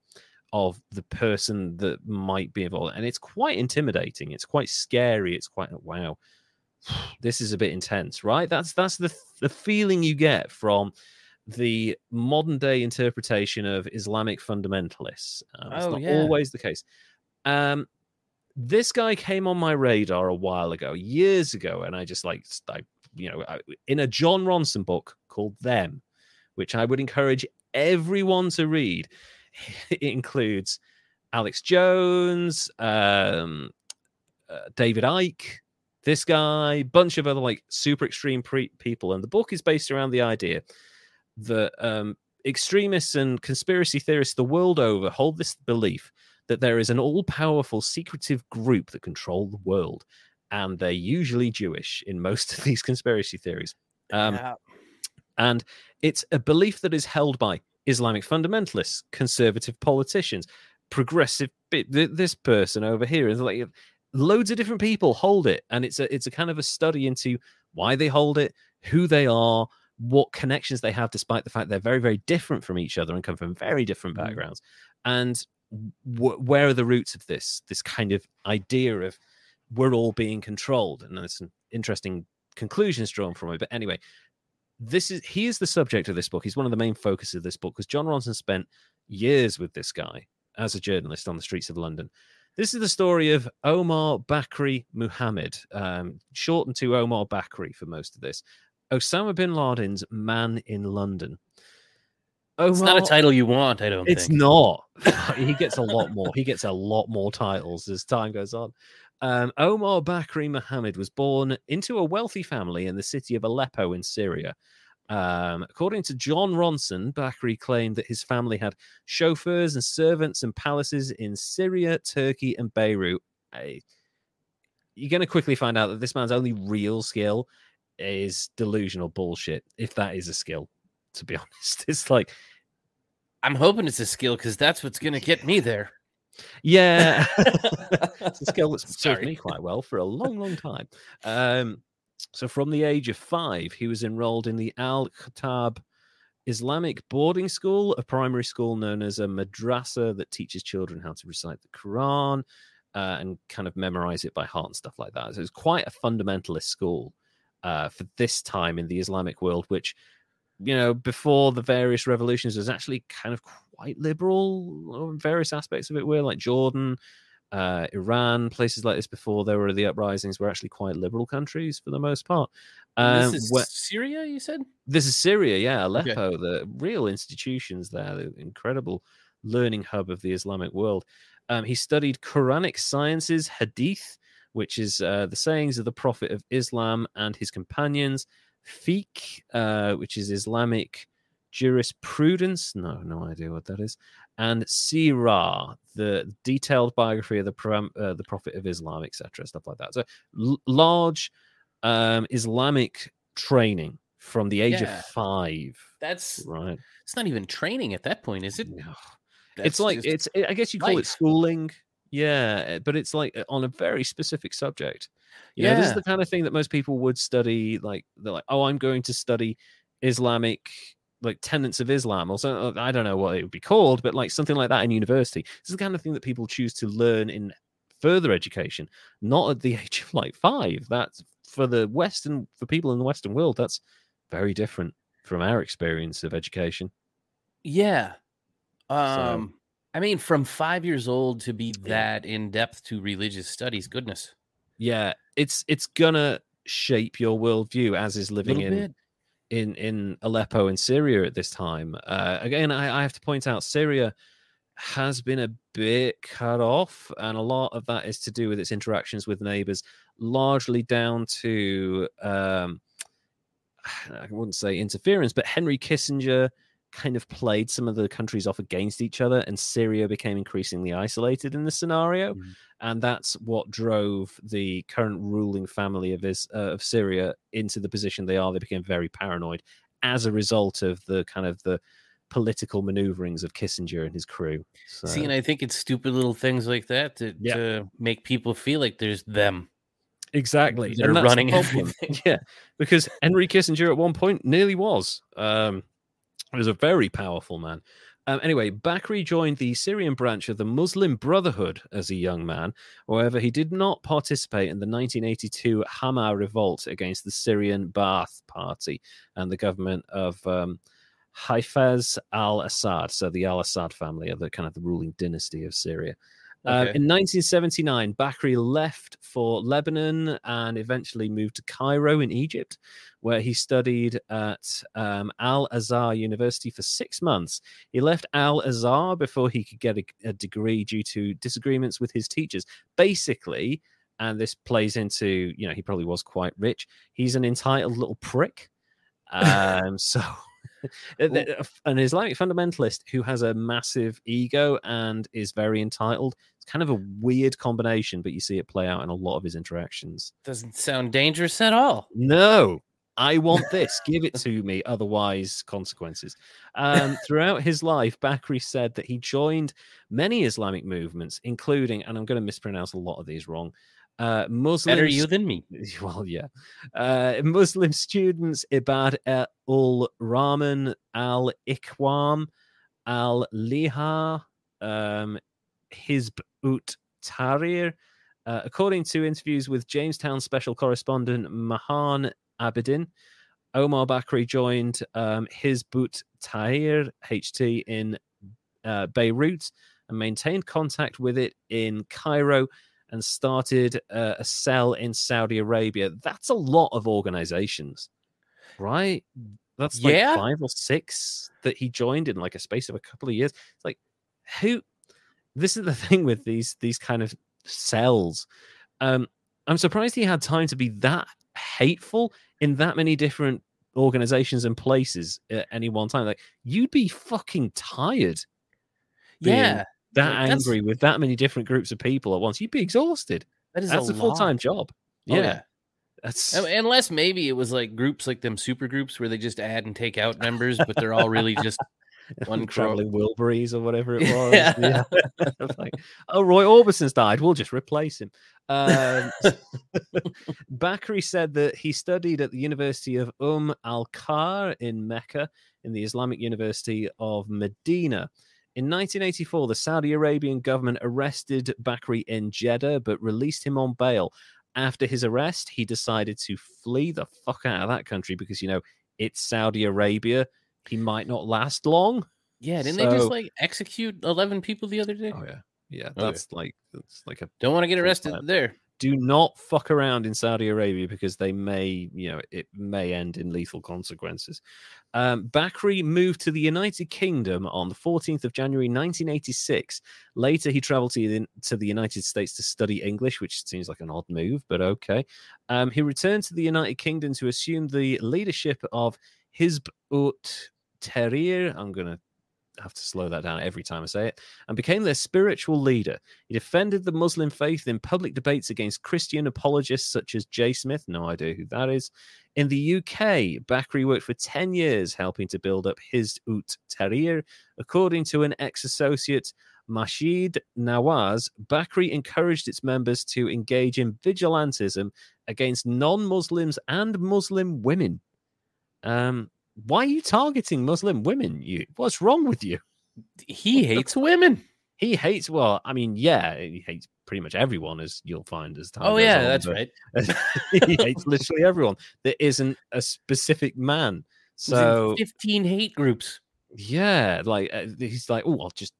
of the person that might be involved and it's quite intimidating it's quite scary it's quite wow this is a bit intense right? That's that's the the feeling you get from the modern day interpretation of islamic fundamentalists. Um, it's Oh, not yeah. always the case. Um this guy came on my radar a while ago years ago and i just like i you know I, in a jon ronson book called them which i would encourage everyone to read. It includes alex jones um uh, david icke this guy, bunch of other like super extreme pre- people, and the book is based around the idea that um, extremists and conspiracy theorists the world over hold this belief that there is an all-powerful secretive group that control the world, and they're usually Jewish in most of these conspiracy theories. Um, Yeah. and it's a belief that is held by Islamic fundamentalists, conservative politicians, progressive. This person over here is like loads of different people hold it, and it's a it's a kind of a study into why they hold it, who they are, what connections they have, despite the fact they're very very different from each other and come from very different Mhm. backgrounds, and w- where are the roots of this this kind of idea of we're all being controlled, and it's an interesting conclusions drawn from it. But anyway, this is he is the subject of this book. He's one of the main focuses of this book because jon Ronson spent years with this guy as a journalist on the streets of London. This is the story of Omar Bakri Muhammad, um, shortened to Omar Bakri for most of this. Osama bin Laden's man in London. Omar, it's not a title you want, I don't it's think. not. he gets a lot more. He gets a lot more titles as time goes on. Um, Omar Bakri Muhammad was born into a wealthy family in the city of Aleppo in Syria. Um, according to Jon Ronson, Bakri claimed that his family had chauffeurs and servants and palaces in Syria, Turkey, and Beirut. I, you're going to quickly find out that this man's only real skill is delusional bullshit, if that is a skill, to be honest. It's like. I'm hoping it's a skill because that's what's going to get me there. Yeah. it's a skill that's served me quite well for a long, long time. Um, so, from the age of five, he was enrolled in the Al Khatab Islamic boarding school, a primary school known as a madrasa that teaches children how to recite the Quran uh, and kind of memorize it by heart and stuff like that. So, it's quite a fundamentalist school uh, for this time in the Islamic world, which, you know, before the various revolutions was actually kind of quite liberal. Various aspects of it were like Jordan, uh, Iran, places like this before there were the uprisings were actually quite liberal countries for the most part. Um, this is where, Syria, you said? This is Syria, yeah, Aleppo, okay. the real institutions there, the incredible learning hub of the Islamic world. Um, he studied Quranic sciences, Hadith, which is uh, the sayings of the Prophet of Islam and his companions, Fiqh, uh, which is Islamic jurisprudence. No, no idea what that is and Sirah, the detailed biography of the uh, the Prophet of Islam, etc., stuff like that. So l- large um, Islamic training from the age yeah. of five. That's right. It's not even training at that point, is it? No. It's like it's. I guess you call life. it schooling. Yeah, but it's like on a very specific subject. You yeah. know, this is the kind of thing that most people would study. Like they're like, oh, I'm going to study Islamic like tenets of Islam or something. I don't know what it would be called, but like something like that in university. This is the kind of thing that people choose to learn in further education, not at the age of like five. That's for the Western for people in the Western world. That's very different from our experience of education. Yeah. Um so, I mean from 5 years old to be that in depth to religious studies, goodness. Yeah, it's it's gonna shape your worldview as is living in bit in in Aleppo in Syria at this time. Uh, again, I, I have to point out Syria has been a bit cut off, and a lot of that is to do with its interactions with neighbors, largely down to um, I wouldn't say interference, but Henry Kissinger kind of played some of the countries off against each other, and Syria became increasingly isolated in this scenario. Mm. And that's what drove the current ruling family of, his, uh, of Syria into the position they are. They became very paranoid as a result of the kind of the political maneuverings of Kissinger and his crew. So, See, and I think it's stupid little things like that to, yeah. to make people feel like there's them. Exactly. They're running the everything. yeah. Because Henry Kissinger at one point nearly was. Um, he was a very powerful man. Um, anyway, Bakri joined the Syrian branch of the Muslim Brotherhood as a young man. However, he did not participate in the 1982 Hama revolt against the Syrian Ba'ath Party and the government of um, al Assad. So, the al Assad family are the kind of the ruling dynasty of Syria. Uh, okay. in 1979, Bakri left for Lebanon and eventually moved to Cairo in Egypt, where he studied at um, Al Azhar University for six months. He left Al Azhar before he could get a, a degree due to disagreements with his teachers. Basically, and this plays into, you know, he probably was quite rich. He's an entitled little prick. Um, so an Islamic fundamentalist who has a massive ego and is very entitled. It's kind of a weird combination, but you see it play out in a lot of his interactions. Doesn't sound dangerous at all. No, I want this. Give it to me. Otherwise, consequences. Um, throughout his life, Bakri said that he joined many Islamic movements, including, and I'm going to mispronounce a lot of these wrong, uh, Muslim better you than me. Well, yeah. Uh, Muslim students Ibad ul Rahman al Iqwam al Liha um, Hizb ut Tahrir. Uh, according to interviews with Jamestown special correspondent Mahan Abedin. Omar Bakri joined um, Hizb ut Tahrir HT in uh, Beirut and maintained contact with it in Cairo and started uh, a cell in Saudi Arabia. That's a lot of organizations, right? That's like Yeah. five or six that he joined in like a space of a couple of years. It's like who this is the thing with these these kind of cells. Um, I'm surprised he had time to be that hateful in that many different organizations and places at any one time. Like you'd be fucking tired Yeah, that that's- angry with that many different groups of people at once. You'd be exhausted. that is That's a, lot. full time job. Oh, Yeah, that's Unless maybe it was like groups like them super groups where they just add and take out members, but they're all really just one crow. traveling Wilburys or whatever it was. Yeah. Yeah. like, oh, Roy Orbison's died. We'll just replace him. Um, Bakri said that he studied at the University of Umm al Qar in Mecca, in the Islamic University of Medina. In 1984, the Saudi Arabian government arrested Bakri in Jeddah but released him on bail. After his arrest, he decided to flee the fuck out of that country because, you know, it's Saudi Arabia. He might not last long. Yeah, didn't they just like execute eleven people the other day? Oh yeah, yeah. Oh, that's like that's like a Don't want to get arrested there. Do not fuck around in Saudi Arabia because they may, you know, it may end in lethal consequences. Um, Bakri moved to the United Kingdom on the 14th of January 1986. Later, he traveled to the, to the United States to study English, which seems like an odd move, but okay. Um, he returned to the United Kingdom to assume the leadership of Hizb ut Tahrir. I'm going to have to slow that down every time I say it, and became their spiritual leader. He defended the Muslim faith in public debates against Christian apologists such as Jay Smith, no idea who that is. In the UK, Bakri worked for 10 years helping to build up Hizb ut Tahrir. According to an ex associate, Maajid Nawaz, Bakri encouraged its members to engage in vigilantism against non Muslims and Muslim women. Um, why are you targeting Muslim women? You, what's wrong with you? He hates women. He hates. Well, I mean, yeah, he hates pretty much everyone, as you'll find as time. Oh yeah, on, that's right. he hates literally everyone. There isn't a specific man. So fifteen hate groups. Yeah, like uh, he's like, oh, I'll just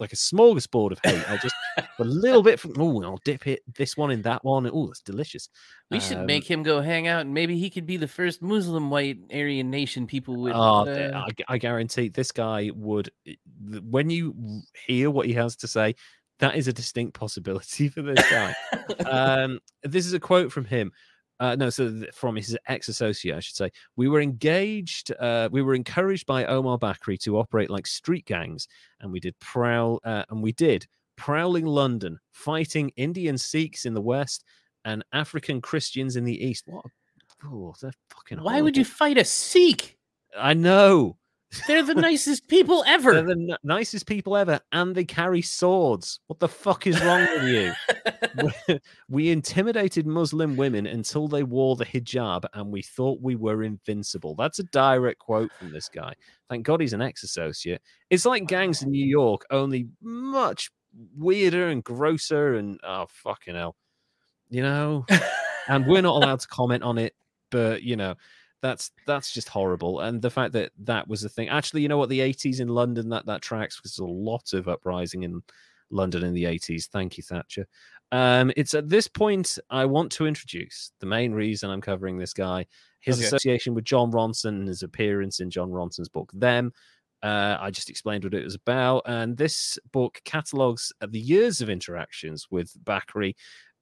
like a smorgasbord of hate. I'll just a little bit from. Oh, I'll dip it this one in that one. Oh, that's delicious. We should Um, make him go hang out, and maybe he could be the first Muslim white Aryan nation people would. Oh, uh, I, I guarantee this guy would. When you hear what he has to say, that is a distinct possibility for this guy. um, this is a quote from him. Uh, no, so from his ex-associate, I should say. We were engaged. Uh, we were encouraged by Omar Bakri to operate like street gangs, and we did prowl. Uh, and we did prowling London, fighting Indian Sikhs in the west and African Christians in the east. What? a- Oh, they're fucking. Why would you fight a Sikh? I know. They're the nicest people ever. They're the n- nicest people ever, and they carry swords. What the fuck is wrong with you? we- intimidated Muslim women until they wore the hijab, and we thought we were invincible. That's a direct quote from this guy. Thank God he's an ex-associate. It's like gangs in New York, only much weirder and grosser, and oh fucking hell, you know. and we're not allowed to comment on it, but you know. That's that's just horrible, and the fact that that was a thing. Actually, you know what? The '80s in London that that tracks because there's a lot of uprising in London in the 80s. Thank you, Thatcher. Um, it's at this point I want to introduce the main reason I'm covering this guy, his Okay. association with Jon Ronson, and his appearance in Jon Ronson's book Them. Uh, I just explained what it was about, and this book catalogues the years of interactions with Bakri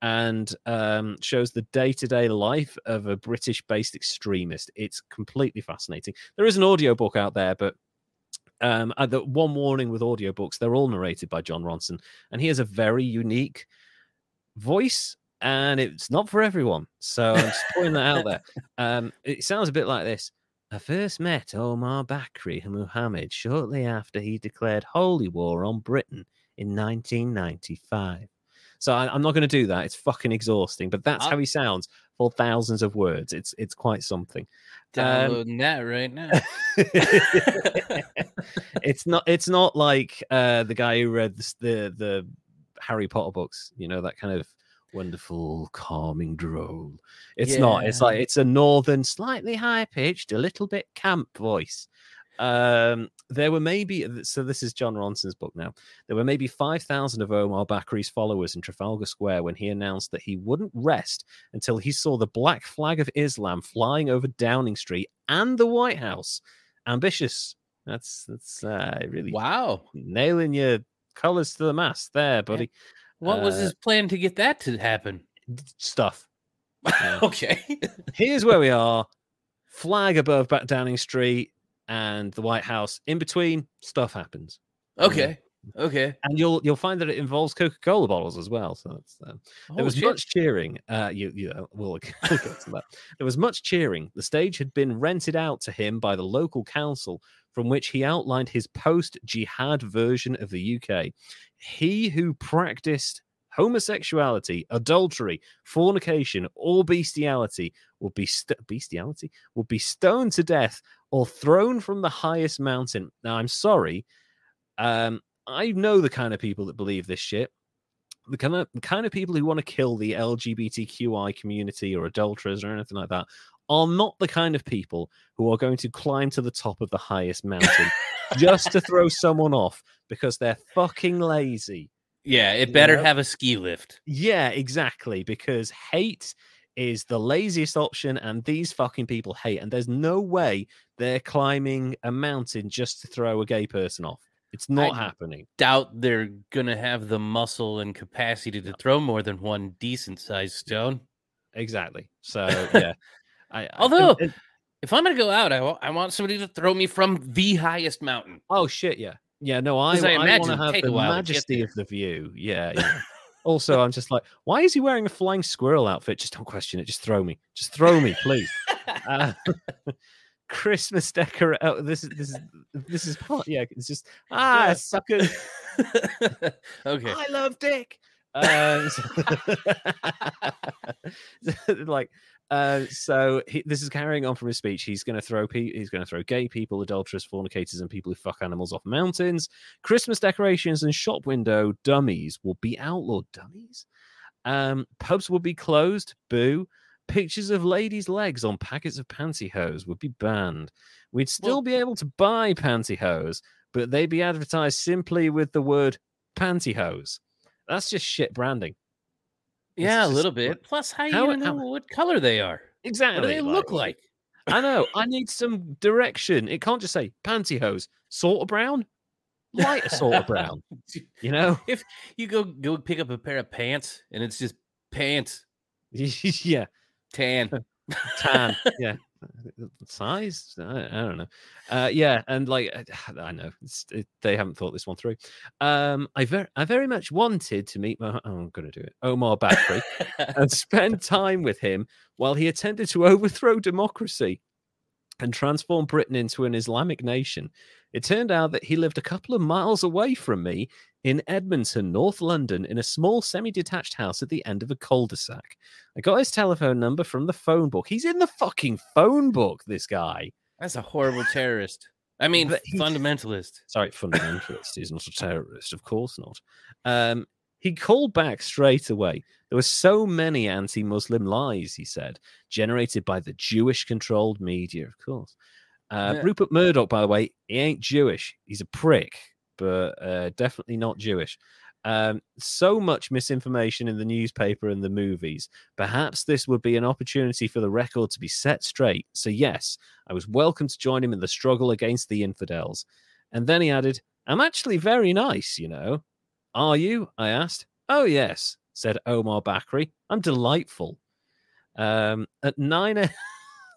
and um, shows the day-to-day life of a British-based extremist. It's completely fascinating. There is an audiobook out there, but um, uh, the one warning with audiobooks, they're all narrated by Jon Ronson, and he has a very unique voice, and it's not for everyone. So I'm just putting that out there. Um, it sounds a bit like this. I first met Omar Bakri Muhammad shortly after he declared holy war on Britain in 1995. So I, I'm not going to do that. It's fucking exhausting, but that's how he sounds for thousands of words. It's it's quite something. Um, Downloading that right now. it's not it's not like uh the guy who read the, the the Harry Potter books, you know, that kind of wonderful, calming droll. It's not. It's like it's a northern, slightly high pitched, a little bit camp voice. Um, there were maybe so. This is Jon Ronson's book now. There were maybe five thousand of Omar Bakri's followers in Trafalgar Square when he announced that he wouldn't rest until he saw the black flag of Islam flying over Downing Street and the White House. Ambitious. That's that's uh, really wow, nailing your colors to the mast there, buddy. What was Uh, his plan to get that to happen? Stuff. Yeah. okay. Here's where we are. Flag above back Downing Street and the White House. In between, stuff happens. okay. Okay. And you'll you'll find that it involves Coca-Cola bottles as well. So that's, uh, there Oh, was shit. much cheering. Uh, you, you know, we'll get we'll get to that. There was much cheering. The stage had been rented out to him by the local council, from which he outlined his post-jihad version of the UK. He who practiced homosexuality, adultery, fornication, or bestiality will be st- bestiality will be stoned to death or thrown from the highest mountain. Now, I'm sorry. Um, I know the kind of people that believe this shit. The kind of the kind of people who want to kill the LGBTQI community or adulterers or anything like that are not the kind of people who are going to climb to the top of the highest mountain just to throw someone off because they're fucking lazy. Yeah, it better know? have a ski lift. Yeah, exactly. Because hate is the laziest option, and these fucking people hate. And there's no way they're climbing a mountain just to throw a gay person off. It's not I- happening. Doubt they're gonna have the muscle and capacity to throw more than one decent sized stone. Exactly. So yeah. I, I- Although- and- If I'm gonna go out, I I want somebody to throw me from the highest mountain. oh shit, yeah, yeah. No, I, I I, want to have the a while to get majesty of the view. Yeah, yeah. also, I'm just like, why is he wearing a flying squirrel outfit? Just don't question it. Just throw me. Just throw me, please. Uh, Christmas decor. Oh, this is this is this is part. Yeah, it's just ah, Yeah. sucker. okay. I love Dick. Uh, so- like, uh, so he, this is carrying on from his speech. He's going to throw pe- he's going to throw gay people, adulterers, fornicators, and people who fuck animals off mountains. Christmas decorations and shop window dummies will be outlawed. Dummies. Um, pubs will be closed. Boo. Pictures of ladies' legs on packets of pantyhose would be banned. We'd still Well- be able to buy pantyhose, but they'd be advertised simply with the word pantyhose. That's just shit branding. Yeah, a just little what- bit. Plus, how you how- gonna know how- what color they are? Exactly. What do they look like? I know. I need some direction. It can't just say pantyhose, sort of brown, lighter sort of brown. You know? If you go go pick up a pair of pants and it's just pants yeah. tan. Tan. yeah. Size? I, I don't know. Uh, yeah, and like I- I know it's, it, they haven't thought this one through. Um, I very, I very much wanted to meet. My, oh, I'm going to do it. Omar Bakri. and spend time with him while he attempted to overthrow democracy and transform Britain into an Islamic nation. It turned out that he lived a couple of miles away from me in Edmonton, North London, in a small semi detached house at the end of a cul de sac. I got his telephone number from the phone book. He's in the fucking phone book, this guy. That's a horrible terrorist. I mean, fundamentalist. Sorry, fundamentalist. He's not a terrorist, of course not. Um, he called back straight away. There were so many anti Muslim lies, he said, generated by the Jewish controlled media, of course. Uh, Yeah. Rupert Murdoch, by the way, he ain't Jewish. He's a prick, but uh, definitely not Jewish. Um, so much misinformation in the newspaper and the movies. Perhaps this would be an opportunity for the record to be set straight. So, yes, I was welcome to join him in the struggle against the infidels. And then he added, I'm actually very nice, you know. Are you? I asked. Oh, yes, said Omar Bakri. I'm delightful. Um, at 9 a...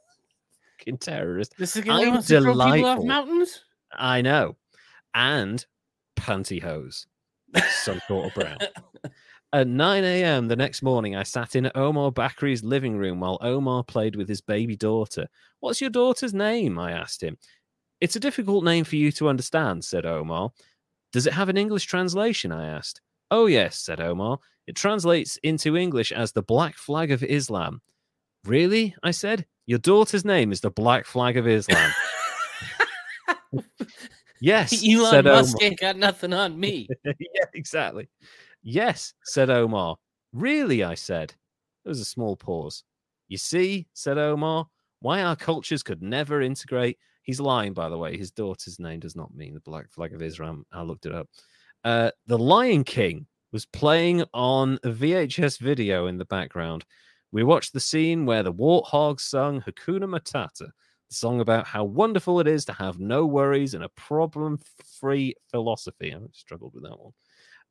Fucking terrorist. This is want to people off mountains. I know. And pantyhose, some sort of brown. At 9 a.m. the next morning, I sat in Omar Bakri's living room while Omar played with his baby daughter. What's your daughter's name? I asked him. It's a difficult name for you to understand, said Omar. Does it have an English translation? I asked. Oh, yes, said Omar. It translates into English as the Black Flag of Islam. Really? I said. Your daughter's name is the Black Flag of Islam. yes, Elon Musk Omar. ain't got nothing on me. yeah, exactly. Yes, said Omar. Really? I said. There was a small pause. You see, said Omar, why our cultures could never integrate. He's lying, by the way. His daughter's name does not mean the Black Flag of Israel. I looked it up. Uh, the Lion King was playing on a VHS video in the background. We watched the scene where the warthog sung Hakuna Matata, the song about how wonderful it is to have no worries and a problem free philosophy. I struggled with that one.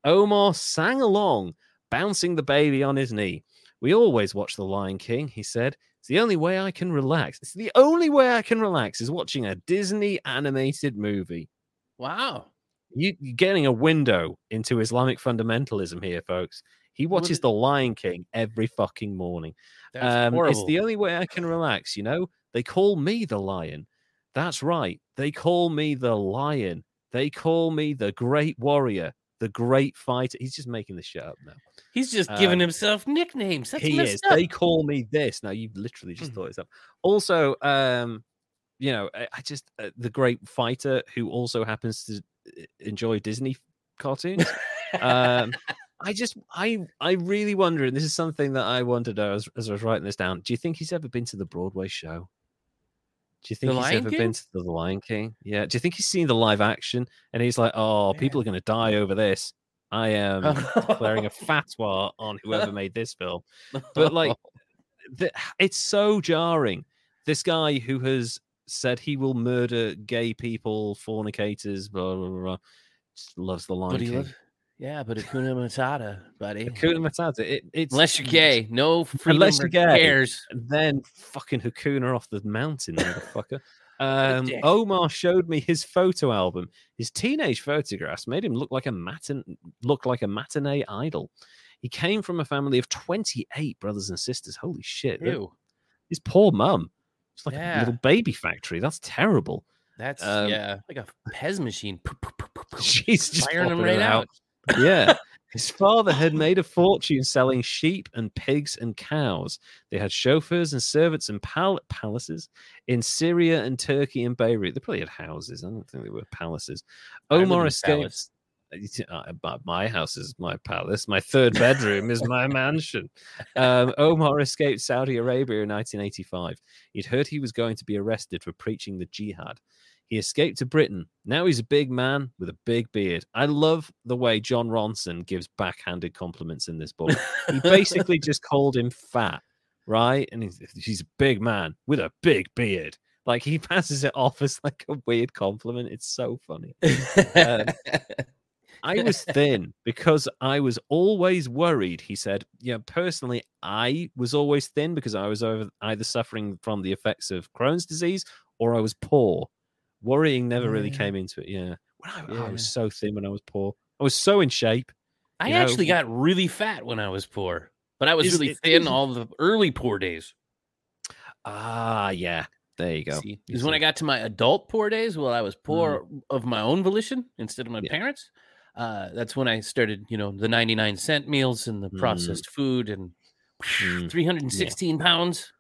Omar sang along, bouncing the baby on his knee. We always watch The Lion King, he said. It's the only way I can relax. It's the only way I can relax is watching a Disney animated movie. Wow. You, you're getting a window into Islamic fundamentalism here, folks. He watches The Lion King every fucking morning. Um, it's the only way I can relax, you know? They call me the lion. That's right. They call me the lion. They call me the great warrior, the great fighter. He's just making this shit up now. He's just giving um, himself nicknames. That's he is. up. They call me this. Now you've literally just Mhm. thought this up. Also, um, you know, I, I just uh, the great fighter who also happens to uh, enjoy Disney cartoons. um, I just, I, I really wonder, and this is something that I wondered as, as I was writing this down. Do you think he's ever been to the Broadway show? Do you think The he's Lion ever King? been to the Lion King? Yeah. Do you think he's seen the live action and he's like, oh, people are going to die over this? I am declaring a fatwa on whoever made this film. But like, the, it's so jarring. This guy who has said he will murder gay people, fornicators, blah blah blah, blah just loves the Lion King. loves- yeah, but Hakuna Matata, buddy. Hakuna Matata. It, it's Unless you're gay, no Unless you're gay. cares. Then fucking Hakuna off the mountain, motherfucker. Um. Omar showed me his photo album. His teenage photographs made him look like a matin- look like a matinee idol. He came from a family of 28 brothers and sisters. Holy shit. Ew. His poor mum. It's like Yeah. a little baby factory. That's terrible. That's Um, yeah, like a Pez machine. She's just Firing them right it out. Yeah. His father had made a fortune selling sheep and pigs and cows. They had chauffeurs and servants and pal- palaces in Syria and Turkey and Beirut. They probably had houses. I don't think they were palaces. Omar a Uh, my- My house is my palace. My third bedroom is my mansion. Um, Omar escaped Saudi Arabia in 1985. He'd heard he was going to be arrested for preaching the jihad. He escaped to Britain. Now he's a big man with a big beard. I love the way Jon Ronson gives backhanded compliments in this book. He basically just called him fat, right? And he's, he's a big man with a big beard. Like he passes it off as like a weird compliment. It's so funny. Um, I was thin because I was always worried. He said, "Yeah, personally, I was always thin because I was over, either suffering from the effects of Crohn's disease or I was poor. Worrying never really Yeah. came into it. Yeah, when I, I was so thin when I was poor. I was so in shape. I know, actually got really fat when I was poor, but I was Is really it- thin all the early poor days. Ah, yeah. There you go. Because when I got to my adult poor days, well, I was poor of my own volition instead of my Yeah. parents. Uh, that's when I started, you know, the 99 cent meals and the Mm. processed food and Mm. 316 pounds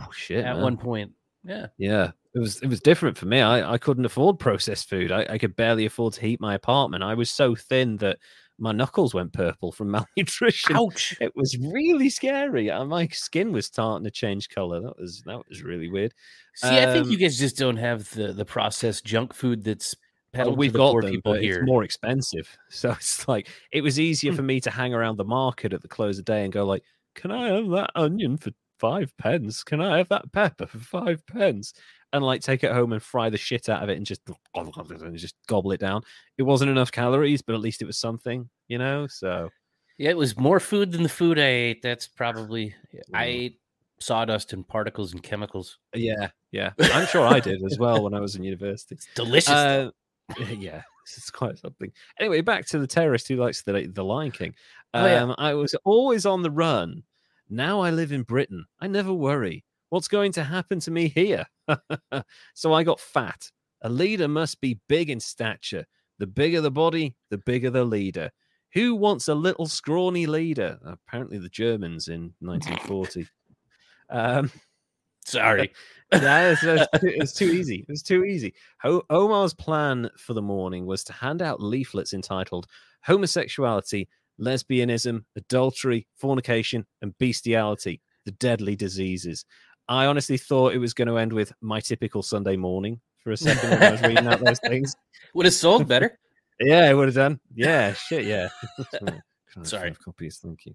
oh shit, at man. one point. Yeah. Yeah, it was it was different for me. I, I couldn't afford processed food. I, I could barely afford to heat my apartment. I was so thin that my knuckles went purple from malnutrition. Ouch. It was really scary. Uh, My skin was starting to change color. That was that was really weird. See, I think Um, you guys just don't have the, the processed junk food that's Well, peddled we've to the got poor them, people here. it's more expensive. So it's like it was easier for me to hang around the market at the close of day and go like, "Can I have that onion for five pence? Can I have that pepper for five pence?" And like take it home and fry the shit out of it and just and just gobble it down. It wasn't enough calories, but at least it was something, you know. So Yeah, it was more food than the food I ate. That's probably I ate sawdust and particles and chemicals. yeah, yeah, I'm sure I did as well when I was in university. It's delicious. Uh, yeah, it's quite something. Anyway, back to the terrorist who likes the the Lion King. Um, Oh, yeah. I was always on the run. Now I live in Britain. I never worry. What's going to happen to me here? so I got fat. A leader must be big in stature. The bigger the body, the bigger the leader. Who wants a little scrawny leader? Apparently, the Germans in 1940. Um, Sorry. it's, it's too, it's too easy. It was too easy. Ho- Omar's plan for the morning was to hand out leaflets entitled "Homosexuality: lesbianism, adultery, fornication, and bestiality, the deadly diseases. I honestly thought it was going to end with my typical Sunday morning for a second when I was reading out those things. Would have sold better. Yeah, it would have done. Yeah, shit, yeah. Sorry. Copies, thank you.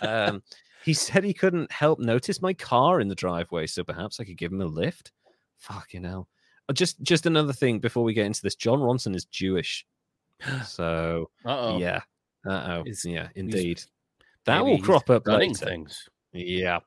Um, he said he couldn't help notice my car in the driveway, so perhaps I could give him a lift. Fucking hell. Uh, Just, just another thing before we get into this. Jon Ronson is Jewish, so Uh-oh. yeah. Uh oh. Yeah, indeed. That will crop up later. things. Yeah.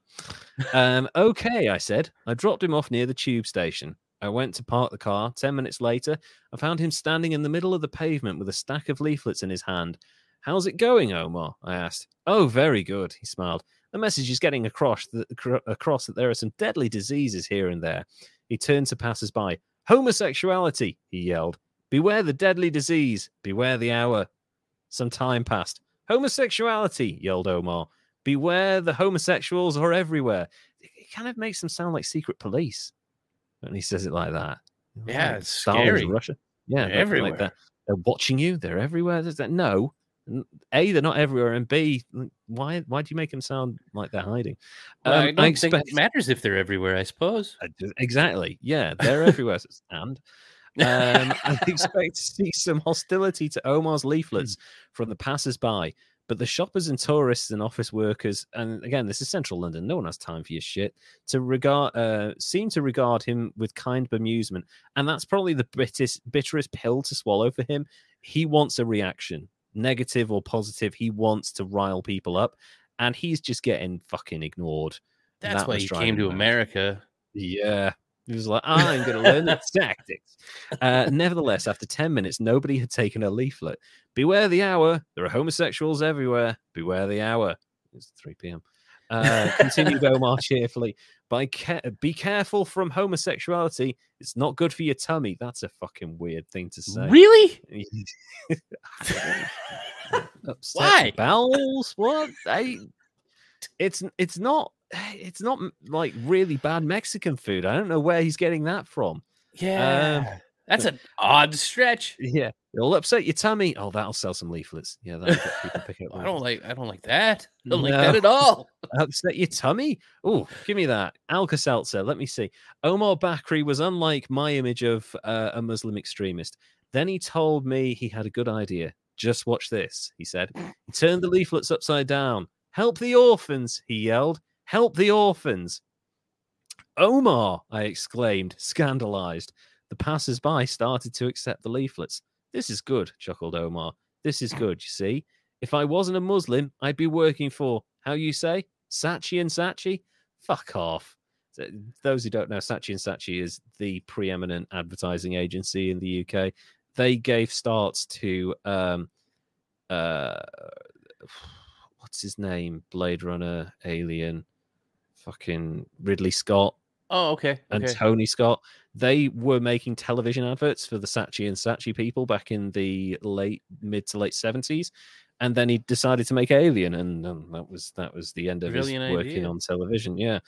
Um, okay, I said. I dropped him off near the tube station. I went to park the car. Ten minutes later, I found him standing in the middle of the pavement with a stack of leaflets in his hand. How's it going, Omar? I asked. Oh, very good, he smiled. The message is getting across that, across that there are some deadly diseases here and there. He turned to passers by. Homosexuality, he yelled. Beware the deadly disease. Beware the hour. Some time passed. Homosexuality, yelled Omar. Beware the homosexuals are everywhere. It kind of makes them sound like secret police when he says it like that. Yeah, Like it's scary. Russia. Yeah, They're like- like everywhere. that. They're watching you. They're everywhere. There's that. No, a they're not everywhere, and b why why do you make them sound like they're hiding? Well, I Um, don't expect- think it matters if they're everywhere. I suppose. Exactly. Yeah, they're everywhere. so- And um, I expect to see some hostility to Omar's leaflets from the passers-by, but the shoppers and tourists and office workers, and again, this is central London. No one has time for your shit. To regard, uh, seem to regard him with kind bemusement, and that's probably the bitterest, bitterest pill to swallow for him. He wants a reaction, negative or positive. He wants to rile people up, and he's just getting fucking ignored. That's That why he came to. America. Yeah. He was like, I'm going to learn the tactics. Uh, nevertheless, after 10 minutes, nobody had taken a leaflet. Beware the hour. There are homosexuals everywhere. Beware the hour. It's 3 p.m. Uh, continued Omar cheerfully. By ca- be careful from homosexuality. It's not good for your tummy. That's a fucking weird thing to say. Really? Why? bowels? What? I, it's it's not it's not like really bad Mexican food. I don't know where he's getting that from. Yeah. That's an odd stretch. Yeah, it'll upset your tummy. Oh, that'll sell some leaflets. Yeah, that'll get people to pick up. I don't like. I don't like that. I don't like that at all. upset your tummy. Oh, give me that Alka Seltzer. Let me see. Omar Bakri was unlike my image of uh, a Muslim extremist. Then he told me he had a good idea. Just watch this, he said. He turned the leaflets upside down. Help the orphans, he yelled. Help the orphans. Omar, I exclaimed, scandalized. The passers by started to accept the leaflets. This is good, chuckled Omar. This is good, you see. If I wasn't a Muslim, I'd be working for, how you say, Saatchi and Saatchi? Fuck off. Those who don't know, Saatchi and Saatchi is the preeminent advertising agency in the UK. They gave starts to um uh what's his name? Blade Runner, Alien, fucking Ridley Scott Oh, okay. and okay. Tony Scott. They were making television adverts for the Saatchi and Saatchi people back in the late mid to late seventies, and then he decided to make Alien, and um, that was that was the end of Brilliant his working idea. on television. Yeah.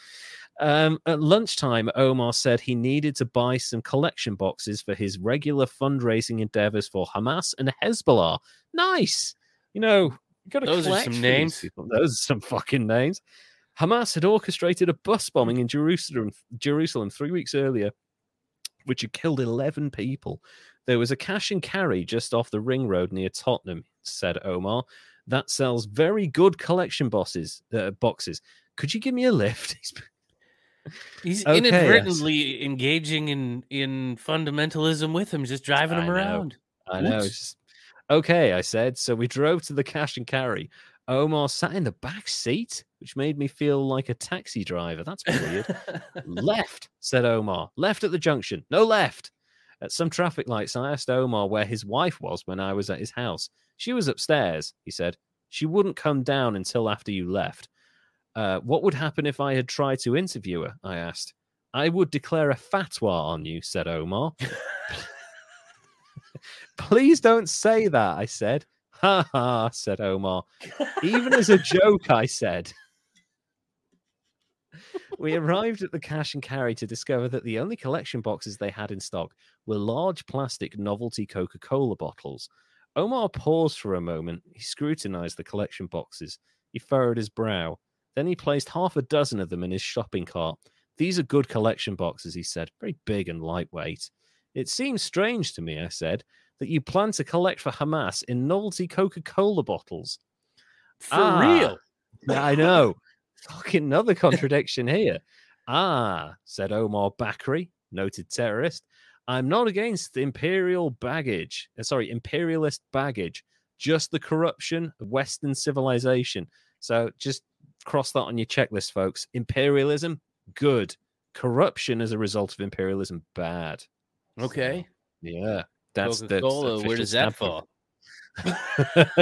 Um, at lunchtime, Omar said he needed to buy some collection boxes for his regular fundraising endeavors for Hamas and Hezbollah. Nice, you know. you Got to Those are some names. Those are some fucking names. Hamas had orchestrated a bus bombing in Jerusalem, Jerusalem three weeks earlier, which had killed 11 people. There was a cash and carry just off the ring road near Tottenham, said Omar. That sells very good collection boxes. Uh, boxes. Could you give me a lift? He's Okay, yes. inadvertently engaging in in fundamentalism with him, just driving I him know. around. I know. Just, okay, I said. So we drove to the cash and carry. Omar sat in the back seat, which made me feel like a taxi driver. That's weird. left, said Omar. Left at the junction. No left. At some traffic lights, I asked Omar where his wife was when I was at his house. She was upstairs, he said. She wouldn't come down until after you left. Uh, what would happen if I had tried to interview her? I asked. I would declare a fatwa on you, said Omar. Please don't say that, I said. Ha ha, said Omar. Even as a joke, I said. We arrived at the cash and carry to discover that the only collection boxes they had in stock were large plastic novelty Coca Cola bottles. Omar paused for a moment. He scrutinized the collection boxes. He furrowed his brow. Then he placed half a dozen of them in his shopping cart. These are good collection boxes, he said, very big and lightweight. It seems strange to me, I said, that you plan to collect for Hamas in novelty Coca Cola bottles. For Ah. real. I know. Fucking another contradiction here. Ah, said Omar Bakri, noted terrorist. I'm not against imperial baggage. uh, Sorry, imperialist baggage. Just the corruption of Western civilization. So just cross that on your checklist, folks. Imperialism, good. Corruption as a result of imperialism, bad. Okay. Yeah, that's the where does that fall? uh,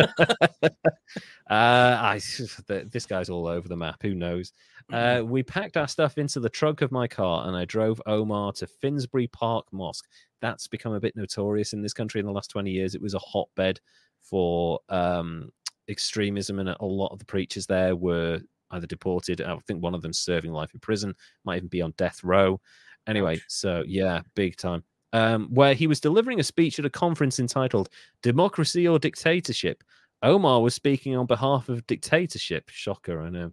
I this guy's all over the map. Who knows? Uh, we packed our stuff into the trunk of my car, and I drove Omar to Finsbury Park Mosque. That's become a bit notorious in this country in the last twenty years. It was a hotbed for um, extremism, and a lot of the preachers there were either deported. I think one of them serving life in prison, might even be on death row. Anyway, so yeah, big time. Um, where he was delivering a speech at a conference entitled Democracy or Dictatorship. Omar was speaking on behalf of dictatorship. Shocker, I know.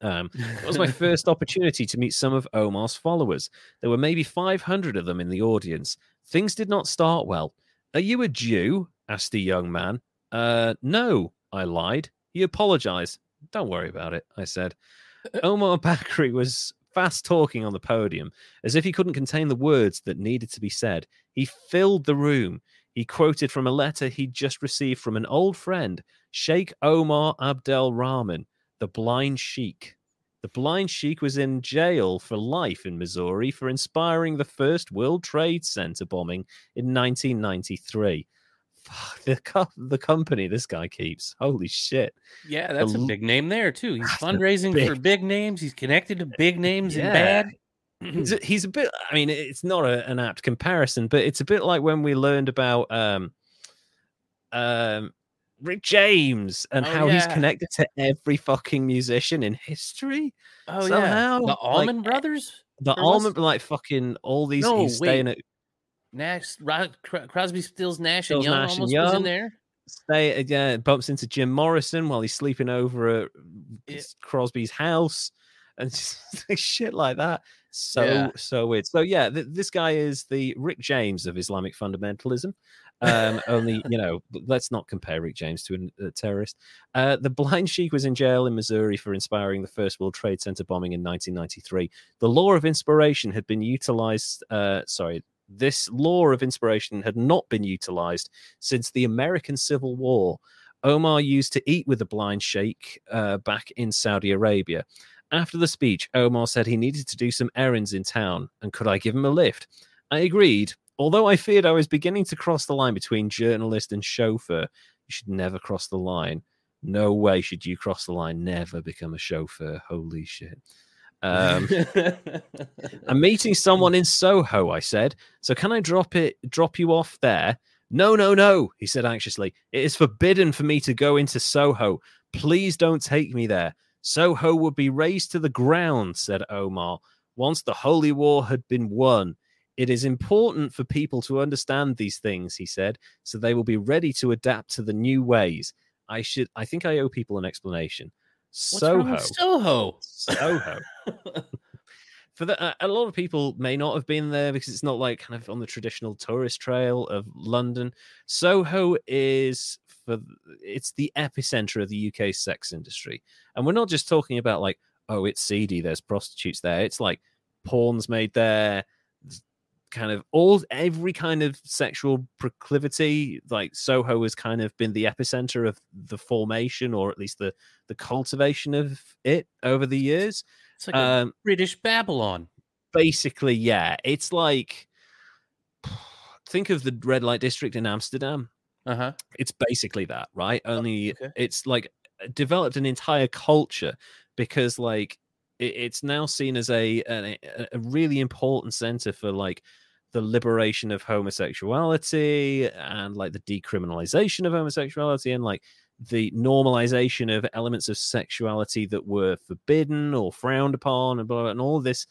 Um, it was my first opportunity to meet some of Omar's followers. There were maybe 500 of them in the audience. Things did not start well. Are you a Jew? asked a young man. Uh, no, I lied. He apologized. Don't worry about it, I said. Omar Bakri was fast talking on the podium as if he couldn't contain the words that needed to be said. He filled the room. He quoted from a letter he'd just received from an old friend, Sheikh Omar Abdel Rahman, the blind sheik. The blind sheik was in jail for life in Missouri for inspiring the first World Trade Center bombing in 1993. Fuck, the, co- the company this guy keeps. Holy shit. Yeah, that's a big name there too. He's That's a fundraising for big- big names. He's connected to big names Yeah. and bad. he's a, he's a bit i mean it's not a, an apt comparison but it's a bit like when we learned about um um rick james and Oh, how he's connected to every fucking musician in history oh Somehow, yeah, the like, Allman Brothers, the almond like fucking all these No, he's staying wait. at Nash, Ro- Crosby, Stills, Nash, Stills, and Young Nash and almost was in there. stay yeah bumps into jim morrison while he's sleeping over at Yeah. crosby's house and shit like that so Yeah. so weird so yeah th- this guy is the rick james of islamic fundamentalism um only you know let's not compare rick james to an- a terrorist uh the blind sheik was in jail in missouri for inspiring the first world trade center bombing in 1993 the law of inspiration had been utilized uh sorry this law of inspiration had not been utilized since the American Civil War. Omar used to eat with the blind sheikh uh, back in Saudi Arabia. After the speech, Omar said he needed to do some errands in town and could I give him a lift? I agreed, although I feared I was beginning to cross the line between journalist and chauffeur. You should never cross the line. No way should you cross the line. Never become a chauffeur. Holy shit. Um, I'm meeting someone in Soho, I said. So can I drop it drop you off there? No, no, no, he said anxiously. It is forbidden for me to go into Soho. Please don't take me there. Soho would be razed to the ground, said Omar, once the holy war had been won. It is important for people to understand these things, he said, so they will be ready to adapt to the new ways. I should I think I owe people an explanation. What's wrong Soho. with Soho. Soho. For the, uh, a lot of people may not have been there because it's not like kind of on the traditional tourist trail of London. Soho is for it's the epicenter of the UK sex industry, and we're not just talking about like oh it's seedy, there's prostitutes there. It's like porn's made there, s- kind of all every kind of sexual proclivity. Like Soho has kind of been the epicenter of the formation, or at least the the cultivation of it over the years. It's like Um, British Babylon. basically, yeah, it's like think of the red light district in Amsterdam. Uh huh. It's basically that, right? Only okay. it's like developed an entire culture because like it's now seen as a, a a really important center for like the liberation of homosexuality and like the decriminalization of homosexuality and like the normalization of elements of sexuality that were forbidden or frowned upon and blah, blah, and all this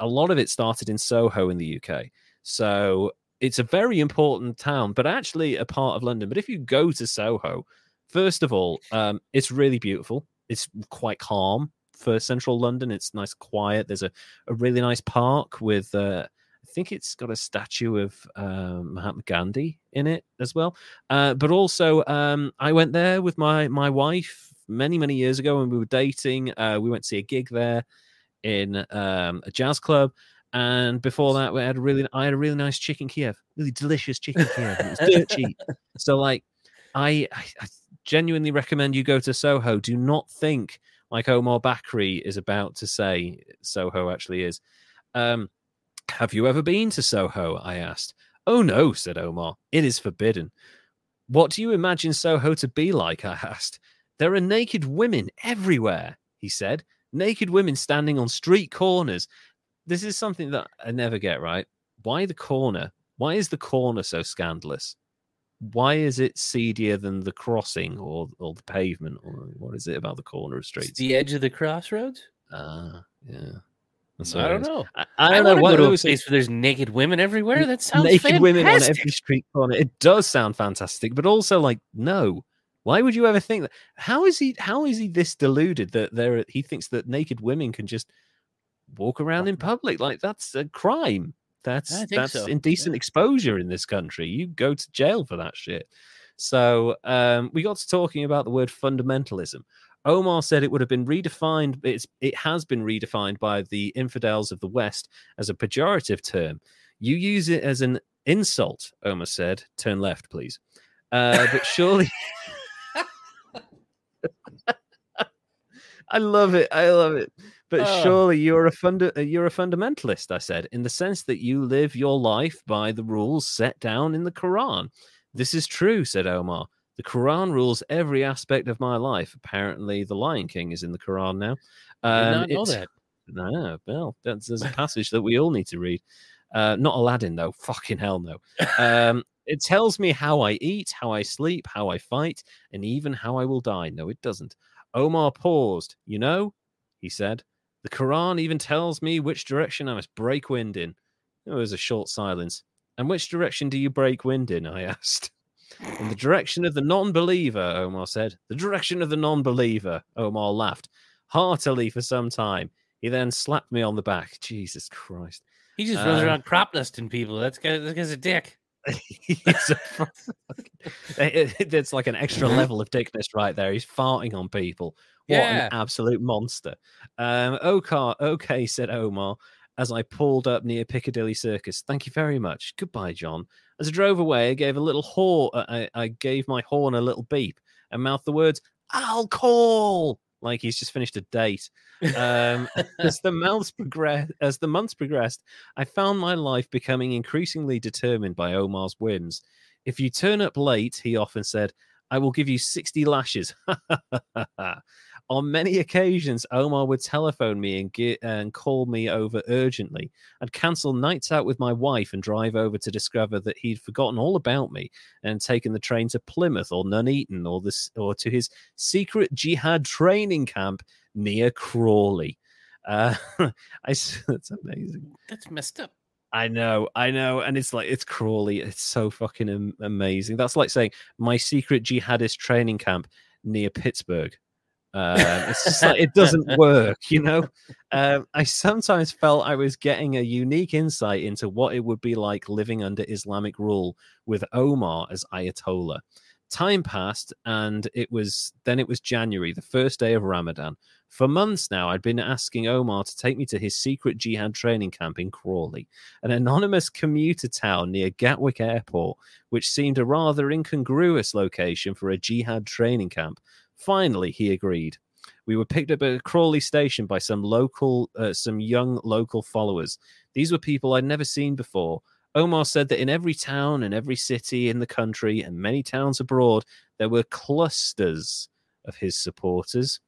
a lot of it started in soho in the uk so it's a very important town, but actually a part of London. But if you go to Soho, first of all, um, it's really beautiful. It's quite calm for central London. It's nice, quiet. There's a, a really nice park with, uh, think it's got a statue of uh, Mahatma Gandhi in it as well. Uh, but also, um, I went there with my my wife many many years ago when we were dating. Uh, we went to see a gig there in um, a jazz club. And before that, we had a really, I had a really nice chicken Kiev, really delicious chicken Kiev. It was dirt cheap. So, like, I, I, I genuinely recommend you go to Soho. Do not think like Omar Bakri is about to say Soho actually is. Um, have you ever been to Soho? I asked. Oh no, said Omar. It is forbidden. What do you imagine Soho to be like? I asked. There are naked women everywhere, he said. Naked women standing on street corners. This is something that I never get right. Why the corner? Why is the corner so scandalous? Why is it seedier than the crossing or, or the pavement? Or what is it about the corner of It's streets? the edge of the crossroads. Ah, yeah. That's I don't know. I, I, I don't want know to what go to a place where there's naked women everywhere. That sounds naked fantastic. women on every street corner. It does sound fantastic, but also like no. Why would you ever think that? How is he? How is he this deluded that there? He thinks that naked women can just walk around in public like that's a crime. That's that's so, indecent yeah. exposure in this country. You go to jail for that shit. So um, we got to talking about the word fundamentalism. Omar said it would have been redefined. It's it has been redefined by the infidels of the West as a pejorative term. You use it as an insult. Omar said, "Turn left, please." Uh, but surely, I love it. I love it. But Oh. surely you're a funda- you're a fundamentalist. I said, in the sense that you live your life by the rules set down in the Quran. This is true," said Omar. The Quran rules every aspect of my life. Apparently, the Lion King is in the Quran now. I did Um, not know that. no, well, that's there's a passage that we all need to read. Uh, not Aladdin though. Fucking hell no. Um, it tells me how I eat, how I sleep, how I fight, and even how I will die. No, it doesn't. Omar paused. You know, he said, the Quran even tells me which direction I must break wind in. There was a short silence. And which direction do you break wind in? I asked. In the direction of the non believer, Omar said. The direction of the non believer. Omar laughed heartily for some time. He then slapped me on the back. Jesus Christ. He just runs Uh, around crop dusting people. That's guy. That guy's a dick. He's a it- it- It's like an extra level of dickness right there. He's farting on people. What Yeah. an absolute monster. Um, okay, okay, said Omar as I pulled up near Piccadilly Circus. Thank you very much. Goodbye, John. As I drove away, I gave a little horn. I, I gave my horn a little beep and mouthed the words, "I'll call." Like he's just finished a date. Um, as the months progress, as the months progressed, I found my life becoming increasingly determined by Omar's whims. If you turn up late, he often said, I will give you 60 lashes. On many occasions, Omar would telephone me and, get, and call me over urgently. I'd cancel nights out with my wife and drive over to discover that he'd forgotten all about me and taken the train to Plymouth or Nuneaton or, this, or to his secret jihad training camp near Crawley. Uh, I, that's amazing. That's messed up. I know, I know, and it's like it's Crawley. It's so fucking am- amazing. That's like saying my secret jihadist training camp near Pittsburgh. Um, it's just like it doesn't work, you know. Um, I sometimes felt I was getting a unique insight into what it would be like living under Islamic rule with Omar as Ayatollah. Time passed, and it was then it was January, the first day of Ramadan. For months now, I'd been asking Omar to take me to his secret jihad training camp in Crawley, an anonymous commuter town near Gatwick Airport, which seemed a rather incongruous location for a jihad training camp. Finally, he agreed. We were picked up at Crawley station by some local, uh, some young local followers. These were people I'd never seen before. Omar said that in every town and every city in the country and many towns abroad, there were clusters of his supporters.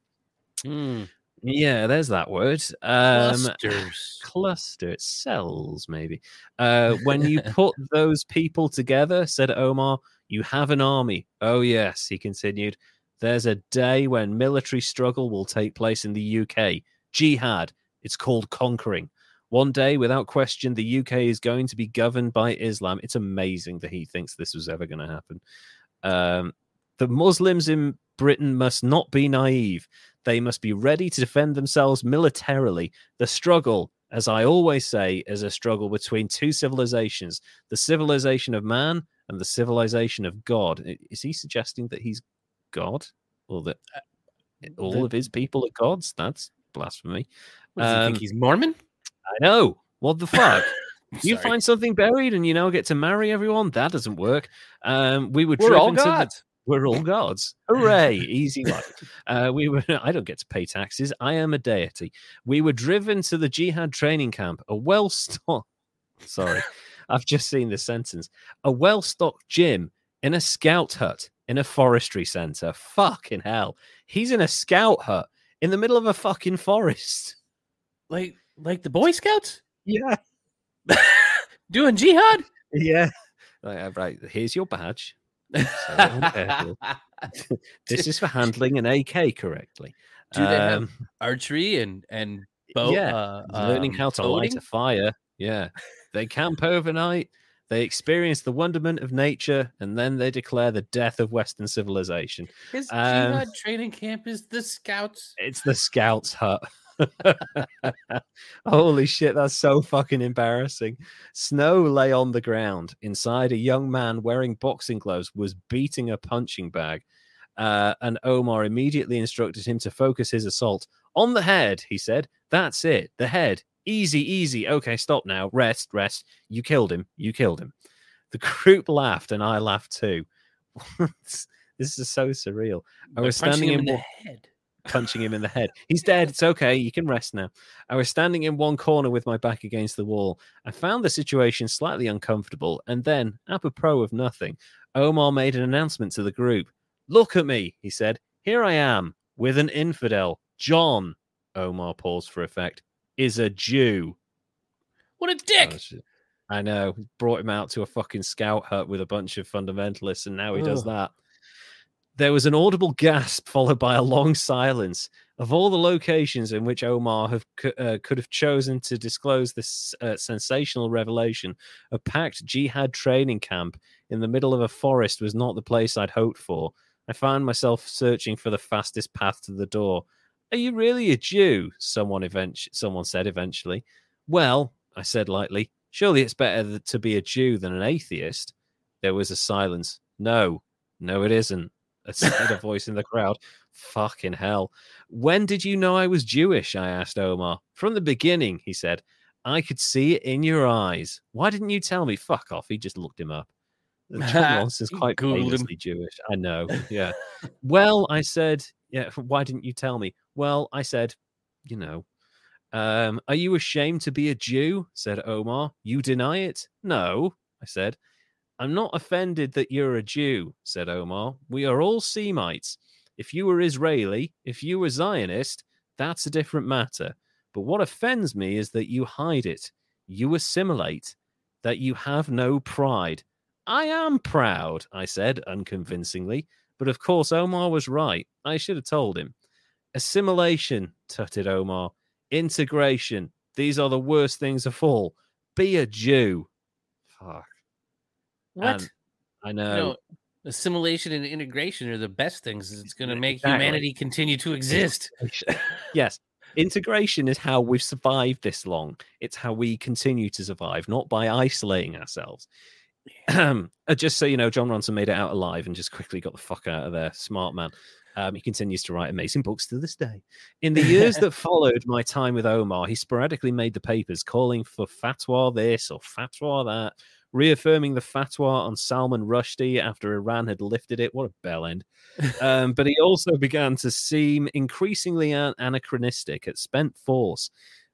Hmm. Yeah, there's that word. Um, Clusters. cluster cells maybe uh when you put those people together said omar you have an army oh yes he continued there's a day when military struggle will take place in the uk jihad it's called conquering One day, without question, the UK is going to be governed by Islam. It's amazing that he thinks this was ever going to happen. Um, the Muslims in Britain must not be naive. They must be ready to defend themselves militarily. The struggle, as I always say, is a struggle between two civilizations the civilization of man and the civilization of God. Is he suggesting that he's God or that all The- of his people are gods? That's blasphemy. What, does he Um, think he's Mormon? I know. What the fuck? you Sorry. find something buried and you now get to marry everyone? That doesn't work. Um, we were We're all to the- gods. we're all gods. Hooray! Easy life. Uh, we were. I don't get to pay taxes. I am a deity. We were driven to the jihad training camp, a well-stocked. Sorry, I've just seen this sentence. A well-stocked gym in a scout hut in a forestry center. Fucking hell! He's in a scout hut in the middle of a fucking forest. Like like the Boy Scouts Yeah. doing jihad. Yeah. Like, uh, right. Here's your badge. So. This is for handling an AK correctly. Do they have Um, archery and and bow? yeah, uh, learning um, how to light a fire. Yeah. They camp overnight. They experience the wonderment of nature, and then they declare the death of Western civilization. His um, training camp is the Scouts. It's the Scouts' hut. Holy shit, that's so fucking embarrassing. Snow lay on the ground. Inside, a young man wearing boxing gloves was beating a punching bag. Uh, and Omar immediately instructed him to focus his assault on the head. He said, That's it, the head. Easy, easy. Okay, stop now. Rest, rest. You killed him. You killed him. The group laughed, and I laughed too. this is so surreal. I was standing in in the head. punching him in the head. He's dead. It's okay. You can rest now. I was standing in one corner with my back against the wall. I found the situation slightly uncomfortable, and then, apropos of nothing, Omar made an announcement to the group. Look at me, he said. Here I am with an infidel. John, Omar paused for effect, is a Jew. What a Oh, dick! I know. Brought him out to a fucking scout hut with a bunch of fundamentalists, and now he does that. There was an audible gasp followed by a long silence. Of all the locations in which Omar have, uh, could have chosen to disclose this uh, sensational revelation, a packed jihad training camp in the middle of a forest was not the place I'd hoped for. I found myself searching for the fastest path to the door. Are you really a Jew? Someone eventually, someone said eventually. Well, I said lightly, surely it's better to be a Jew than an atheist. There was a silence. No, no, it isn't. A said a voice in the crowd. Fucking hell. When did you know I was Jewish? I asked Omar. From the beginning, he said. I could see it in your eyes. Why didn't you tell me? Fuck off. He just looked him up. He quite famously Jewish. I know. Yeah. well, I said, yeah, why didn't you tell me? Well, I said, you know, um, are you ashamed to be a Jew? said Omar. You deny it? No, I said. I'm not offended that you're a Jew, said Omar. We are all Semites. If you were Israeli, if you were Zionist, that's a different matter. But what offends me is that you hide it, you assimilate, that you have no pride. I am proud, I said unconvincingly. But of course, Omar was right. I should have told him. Assimilation, tutted Omar. Integration. These are the worst things of all. Be a Jew. Fuck. What? And I know. no, assimilation and integration are the best things. It's going to make Exactly. humanity continue to exist. yes. Integration is how we've survived this long. It's how we continue to survive, not by isolating ourselves. Uh, just so you know, Jon Ronson made it out alive and just quickly got the fuck out of there. Smart man. Um, he continues to write amazing books to this day. In the years that followed my time with Omar, he sporadically made the papers calling for fatwa this or fatwa that, reaffirming the fatwa on Salman Rushdie after Iran had lifted it. What a bell end. Um, but he also began to seem increasingly an- anachronistic at spent force.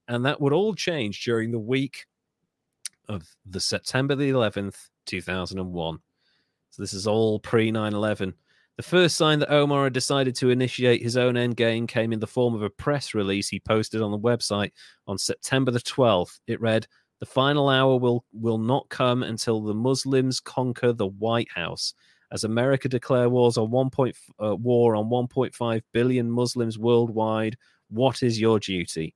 And that would all change during the week of the September the 11th, 2001. So this is all pre 9 11. The first sign that Omar had decided to initiate his own endgame came in the form of a press release he posted on the website on September the 12th. It read, The final hour will, will not come until the Muslims conquer the White House. As America declare wars on 1. Point, uh, war on 1.5 billion Muslims worldwide, what is your duty?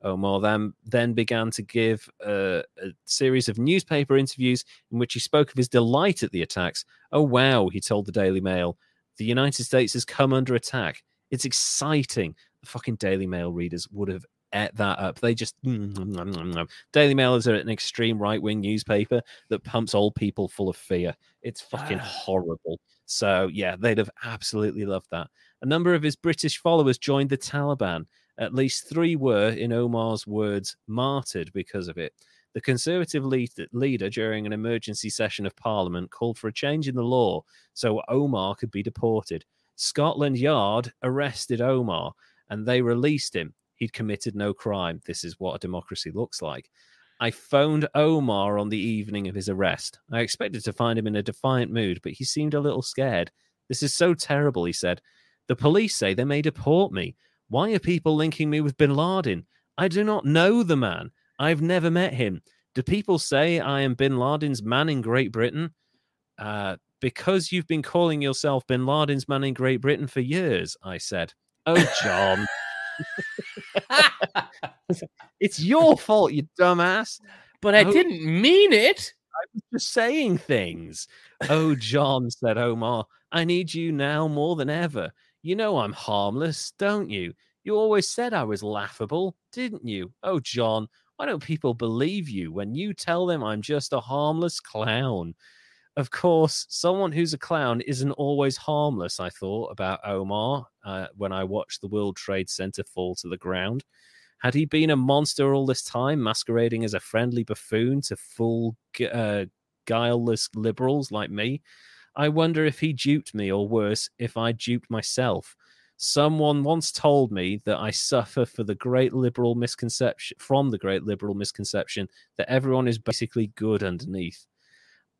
Omar then, then began to give a, a series of newspaper interviews in which he spoke of his delight at the attacks. Oh, wow, he told the Daily Mail. The United States has come under attack. It's exciting. The fucking Daily Mail readers would have ate that up. They just mm, mm, mm, Daily Mail is an extreme right wing newspaper that pumps old people full of fear. It's fucking Ah. horrible. So yeah, they'd have absolutely loved that. A number of his British followers joined the Taliban. At least three were, in Omar's words, martyred because of it. The Conservative lead- leader, during an emergency session of Parliament, called for a change in the law so Omar could be deported. Scotland Yard arrested Omar and they released him. He'd committed no crime. This is what a democracy looks like. I phoned Omar on the evening of his arrest. I expected to find him in a defiant mood, but he seemed a little scared. This is so terrible, he said. The police say they may deport me. Why are people linking me with bin Laden? I do not know the man. I've never met him. Do people say I am bin Laden's man in Great Britain? Uh, because you've been calling yourself bin Laden's man in Great Britain for years, I said. Oh, John, it's your fault, you dumbass. but I Oh. didn't mean it. I was just saying things. Oh, John, said Omar, I need you now more than ever. You know I'm harmless, don't you? You always said I was laughable, didn't you? Oh, John, why don't people believe you when you tell them I'm just a harmless clown? Of course, someone who's a clown isn't always harmless, I thought about Omar uh, when I watched the World Trade Center fall to the ground. Had he been a monster all this time, masquerading as a friendly buffoon to fool uh, guileless liberals like me? I wonder if he duped me, or worse, if I duped myself. Someone once told me that I suffer for the great liberal misconception from the great liberal misconception that everyone is basically good underneath.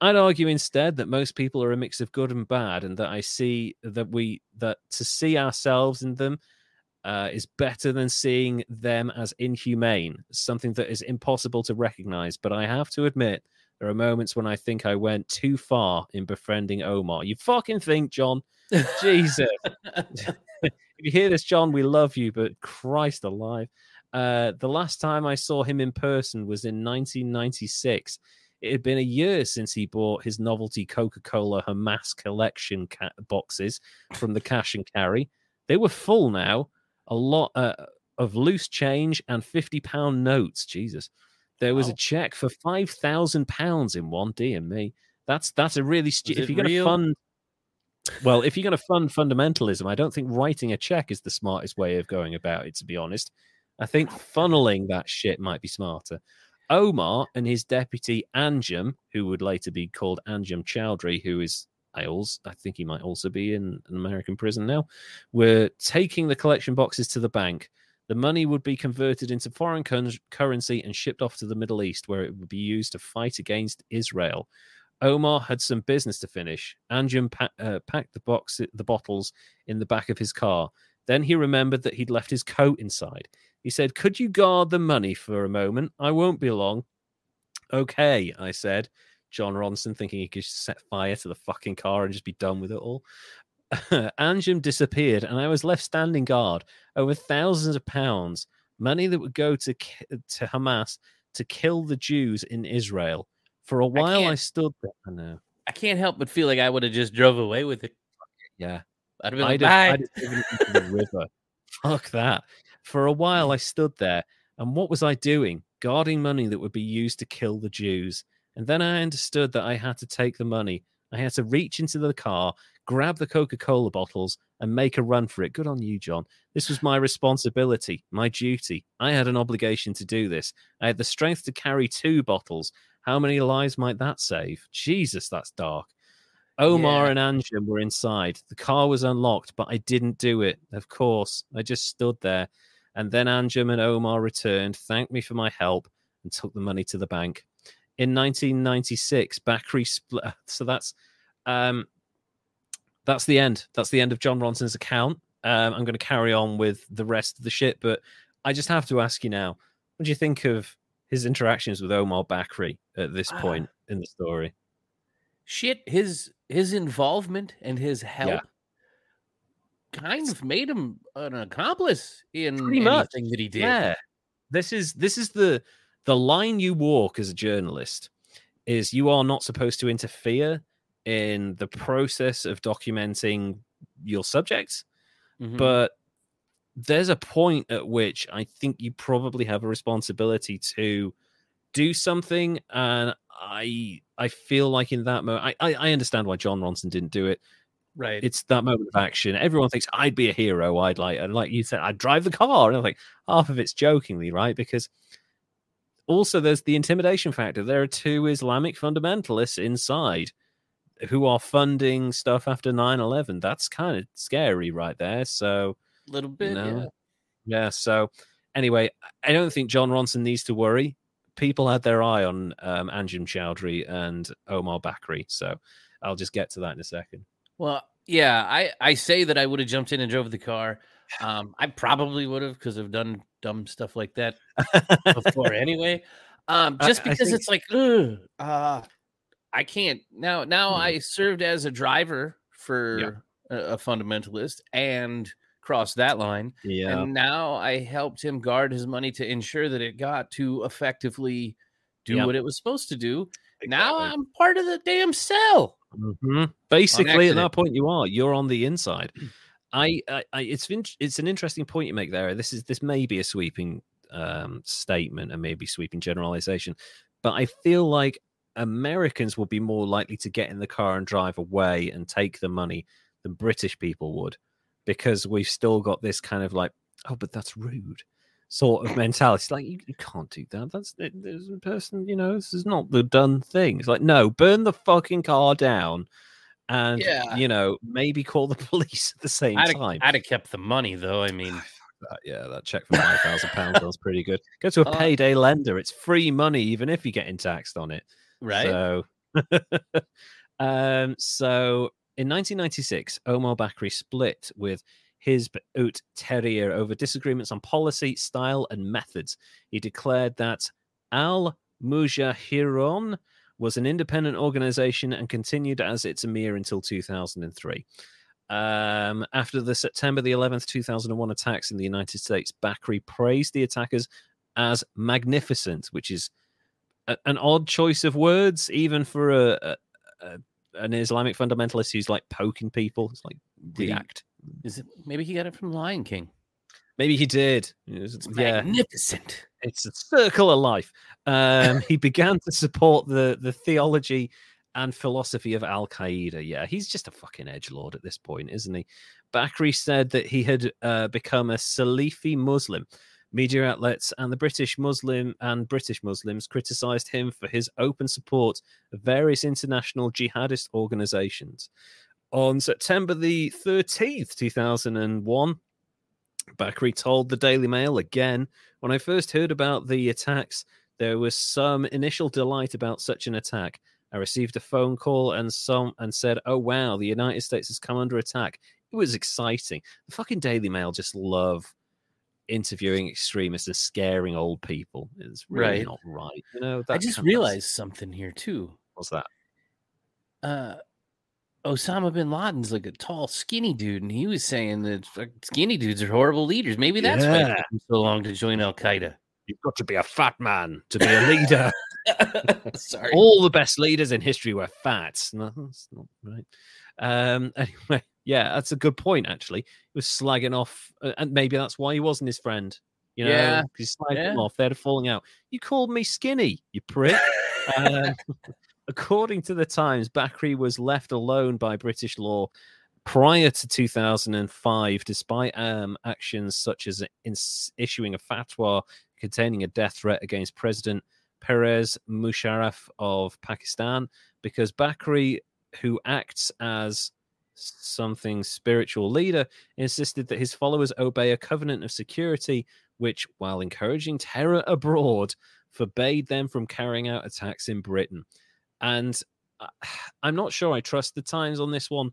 I'd argue instead that most people are a mix of good and bad, and that I see that we that to see ourselves in them uh, is better than seeing them as inhumane, something that is impossible to recognize. But I have to admit, there are moments when I think I went too far in befriending Omar. You fucking think, John? Jesus. if you hear this, John, we love you, but Christ alive. Uh, the last time I saw him in person was in 1996. It had been a year since he bought his novelty Coca Cola Hamas collection ca- boxes from the cash and carry. They were full now, a lot uh, of loose change and 50 pound notes. Jesus. There was a check for five thousand pounds in one. Dear me, that's that's a really stu- if you're going to fund well, if you're going to fund fundamentalism, I don't think writing a check is the smartest way of going about it, to be honest. I think funneling that shit might be smarter. Omar and his deputy Anjem, who would later be called Anjem Choudary, who is I also I think he might also be in an American prison now, were taking the collection boxes to the bank. The money would be converted into foreign currency and shipped off to the Middle East, where it would be used to fight against Israel. Omar had some business to finish. Anjem pa- uh, packed the box, the bottles in the back of his car. Then he remembered that he'd left his coat inside. He said, "Could you guard the money for a moment? I won't be long." Okay, I said. Jon Ronson thinking he could set fire to the fucking car and just be done with it all. Anjem disappeared, and I was left standing guard over thousands of pounds, money that would go to to Hamas to kill the Jews in Israel. For a while, I, can't- stood there. I know. I can't help but feel like I would have just drove away with it. Yeah, I'd have been like, I'd have, "Bye." I'd have driven it into the river. Fuck that. For a while, I stood there, and what was I doing? Guarding money that would be used to kill the Jews. And then I understood that I had to take the money. I had to reach into the car, grab the Coca Cola bottles, and make a run for it. Good on you, John. This was my responsibility, my duty. I had an obligation to do this. I had the strength to carry two bottles. How many lives might that save? Jesus, that's dark. Omar Yeah. and Anjem were inside. The car was unlocked, but I didn't do it. Of course, I just stood there. And then Anjem and Omar returned, thanked me for my help, and took the money to the bank. In 1996, Bakri split. So that's um, that's the end. That's the end of Jon Ronson's account. Um, I'm going to carry on with the rest of the shit, but I just have to ask you now: What do you think of his interactions with Omar Bakri at this Ah. point in the story? shit his his involvement and his help kind of made him an accomplice in Pretty much, anything that he did Yeah, this is this is the the line you walk as a journalist is you are not supposed to interfere in the process of documenting your subjects Mhm. but there's a point at which I think you probably have a responsibility to do something, and I I feel like in that moment, I I, I understand why Jon Ronson didn't do it. right. It's that moment of action. Everyone thinks I'd be a hero. I'd like, and like you said, I'd drive the car, and I'm like half of it's jokingly, right? Because also there's the intimidation factor. There are two Islamic fundamentalists inside who are funding stuff after 9-11 that's kind of scary right there so a little bit. know, yeah. yeah. So anyway, I don't think Jon Ronson needs to worry. People had their eye on um, Anjem Choudary and Omar Bakri. So I'll just get to that in a second. Well, yeah, I I say that I would have jumped in and drove the car. Um, I probably would have because I've done dumb stuff like that before anyway. Um, just because think- it's like, ugh, uh, I can't now. Now Hmm. I served as a driver for a, a fundamentalist and crossed that line, yeah. and now I helped him guard his money to ensure that it got to effectively do Yeah. what it was supposed to do. Now I'm part of the damn cell. Mhm. Basically, at that point, you are. You're on the inside. I, I, I it's it's an interesting point you make there. This is this may be a sweeping um, statement and maybe sweeping generalization, but I feel like Americans will be more likely to get in the car and drive away and take the money than British people would, because we've still got this kind of like, oh, but that's rude sort of mentality. It's like you, you can't do that. That's it- there's a person, you know, this is not the done thing. It's like, no, burn the fucking car down and Yeah. you know, maybe call the police at the same I'd have, time. I'd have kept the money though. I mean, That- yeah, that check for five thousand pounds sounds pretty good. Go to a Uh, payday lender. It's free money, even if you're getting taxed on it. Right? So, um, so in 1996, Omar Bakri split with Hizb ut Tahrir over disagreements on policy, style, and methods. He declared that Al Muhajiroun was an independent organization and continued as its emir until 2003. Um, after the September the 11th, 2001 attacks in the United States, Bakri praised the attackers as magnificent, which is a, an odd choice of words, even for a, a, an Islamic fundamentalist who's like poking people. It's like Did he- react. Is it maybe he got it from Lion King? Maybe he did. It's yeah, magnificent. it's a circle of life. Um, he began to support the the theology and philosophy of Al Qaeda. Yeah, he's just a fucking edge lord at this point, isn't he? Bakri said that he had uh, become a Salafi Muslim. Media outlets and the British Muslim and British Muslims criticized him for his open support of various international jihadist organizations. On September the 13th, 2001, Bakri told the Daily Mail again when I first heard about the attacks, there was some initial delight about such an attack. I received a phone call and some and said, "Oh wow, the United States has come under attack." It was exciting. The fucking Daily Mail just love interviewing extremists and scaring old people. It's really Right. not right. You know, I just kind of- realized something here too. what's that? Uh, Osama bin Laden's like a tall, skinny dude, and he was saying that skinny dudes are horrible leaders. Maybe that's why it Yeah. took him so long to join Al Qaeda. You've got to be a fat man to be a leader. Sorry. all the best leaders in history were fat. No, that's not right. Um, anyway, yeah, that's a good point. Actually, he was slagging off, uh, and maybe that's why he wasn't his friend. You know, Yeah, he's slagging yeah. off. They had a falling out. You called me skinny, you prick. um, according to the Times, Bakri was left alone by British law prior to 2005, despite um, actions such as in issuing a fatwa containing a death threat against President Pervez Musharraf of Pakistan, because Bakri, who acts as something spiritual leader, insisted that his followers obey a covenant of security, which, while encouraging terror abroad, forbade them from carrying out attacks in Britain. And uh, I'm not sure I trust the Times on this one,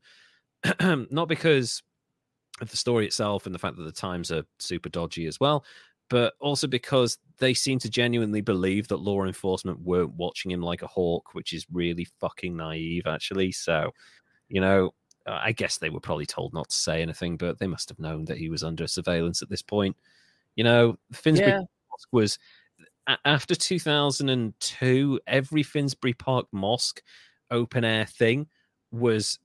not because of the story itself and the fact that the Times are super dodgy as well, but also because they seem to genuinely believe that law enforcement weren't watching him like a hawk, which is really fucking naive, actually. So, you know, Uh, I guess they were probably told not to say anything, but they must have known that he was under surveillance at this point. You know, Finsbury Yeah. mosque was after 2002 every finsbury park mosque open air thing was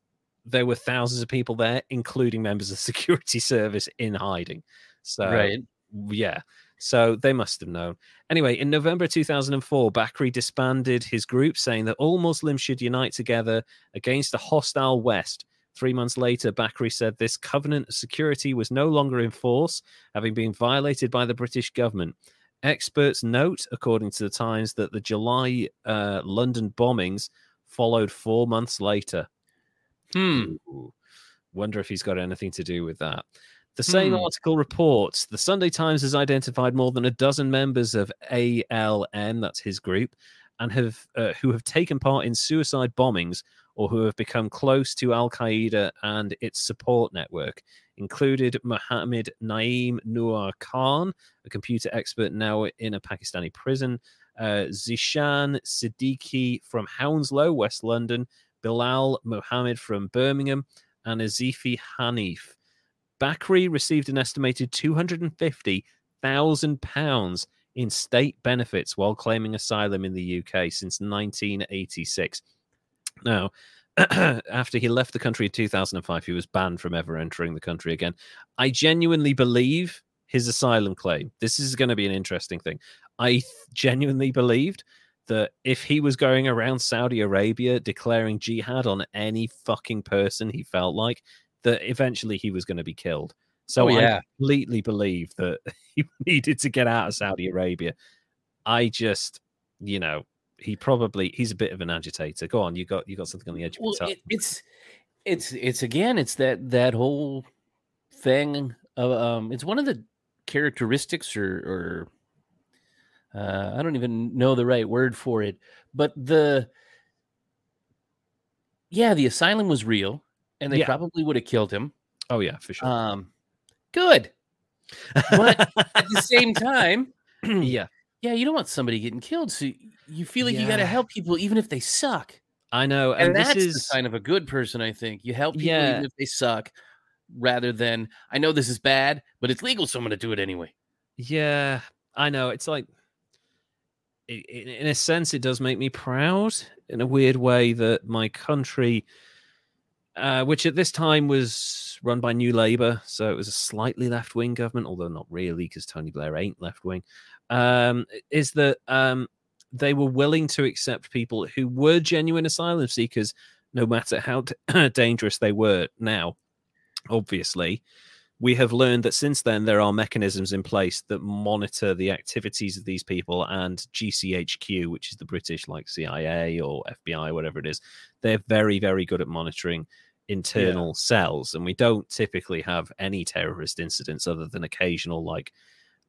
there were thousands of people there including members of the security service in hiding so right. yeah so they must have known. Anyway, in November 2004, Bakri disbanded his group, saying that all Muslims should unite together against a hostile West. Three months later, Bakri said this covenant of security was no longer in force, having been violated by the British government. Experts note, according to the Times, that the July uh, London bombings followed four months later. Hmm. Ooh. Wonder if he's got anything to do with that. The same Hmm. article reports the Sunday Times has identified more than a dozen members of ALM, that's his group, and have uh, who have taken part in suicide bombings or who have become close to Al Qaeda and its support network. Included Mohammed Naeem Noor Khan, a computer expert now in a Pakistani prison, uh, Zeeshan Siddiqui from Hounslow, West London, Bilal Mohammed from Birmingham, and Asif Hanif. Bakri received an estimated £250,000 in state benefits while claiming asylum in the UK since 1986. Now, after he left the country in 2005, he was banned from ever entering the country again. I genuinely believe his asylum claim. This is going to be an interesting thing. I th- genuinely believed that if he was going around Saudi Arabia declaring jihad on any fucking person he felt like, that eventually he was going to be killed. So Oh, yeah. I completely believe that he needed to get out of Saudi Arabia. I just, you know, he probably he's a bit of an agitator. Go on, you got you got something on the edge of Well, your tongue. it's it's it's again, it's that that whole thing. Of, um, it's one of the characteristics, or or uh, I don't even know the right word for it, but the yeah, the asylum was real, and they Yeah. probably would have killed him. oh yeah, for sure. Um, good, but at the same time, yeah, yeah, you don't want somebody getting killed, so you feel like you got to help people even if they suck. I know, and, and, that's this the is sign of a good person i think you help people Yeah. even if they suck rather than i know this is bad but it's legal so i'm gonna do it anyway Yeah, I know. It's like, in a sense, it does make me proud in a weird way that my country, uh, which at this time was run by New Labour, so it was a slightly left wing government, although not really because Tony Blair ain't left wing, um, is that um, they were willing to accept people who were genuine asylum seekers, no matter how dangerous they were. Now, obviously, we have learned that since then there are mechanisms in place that monitor the activities of these people and GCHQ, which is the British like CIA or FBI, whatever it is, they're very, very good at monitoring internal cells. And we don't typically have any terrorist incidents other than occasional like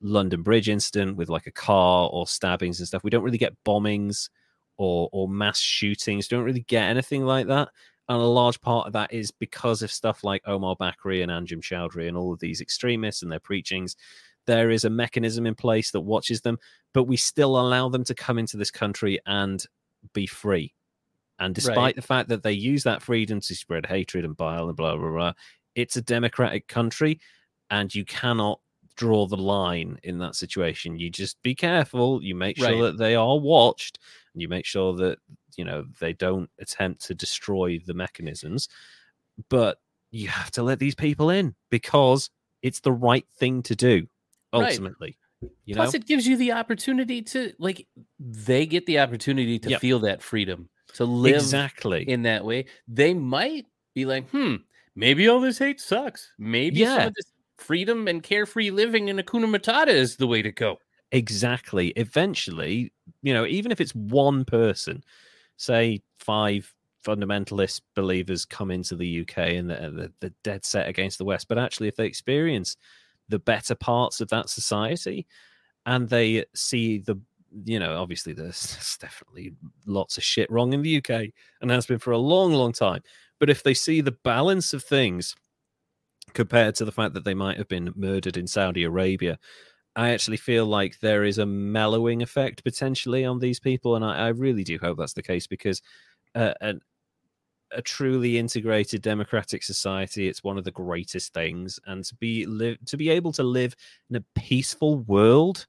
London Bridge incident with like a car or stabbings and stuff. We don't really get bombings or or mass shootings. Don't really get anything like that and a large part of that is because of stuff like Omar Bakri and Anjem Choudary and all of these extremists and their preachings. There is a mechanism in place that watches them, but we still allow them to come into this country and be free. And despite Right. the fact that they use that freedom to spread hatred and bile and blah blah blah, it's a democratic country, and you cannot draw the line in that situation. You just be careful. You make sure Right. that they are watched, and you make sure that you know they don't attempt to destroy the mechanisms but you have to let these people in because it's the right thing to do Right. ultimately you plus know it gives you the opportunity to like they get the opportunity to Yep. feel that freedom to live exactly. in that way they might be like hmm maybe all this hate sucks. Maybe some Yeah. of this freedom and carefree living in Akuna Matata is the way to go. Exactly. Eventually you know even if it's one person say five fundamentalist believers come into the uk and they're, they're, they're dead set against the west but actually if they experience the better parts of that society and they see the you know obviously there's, definitely lots of shit wrong in the uk and has been for a long long time but if they see the balance of things compared to the fact that they might have been murdered in saudi arabia I actually feel like there is a mellowing effect potentially on these people, and I, I really do hope that's the case because uh, an, a truly integrated democratic society it's one of the greatest things, and to be live to be able to live in a peaceful world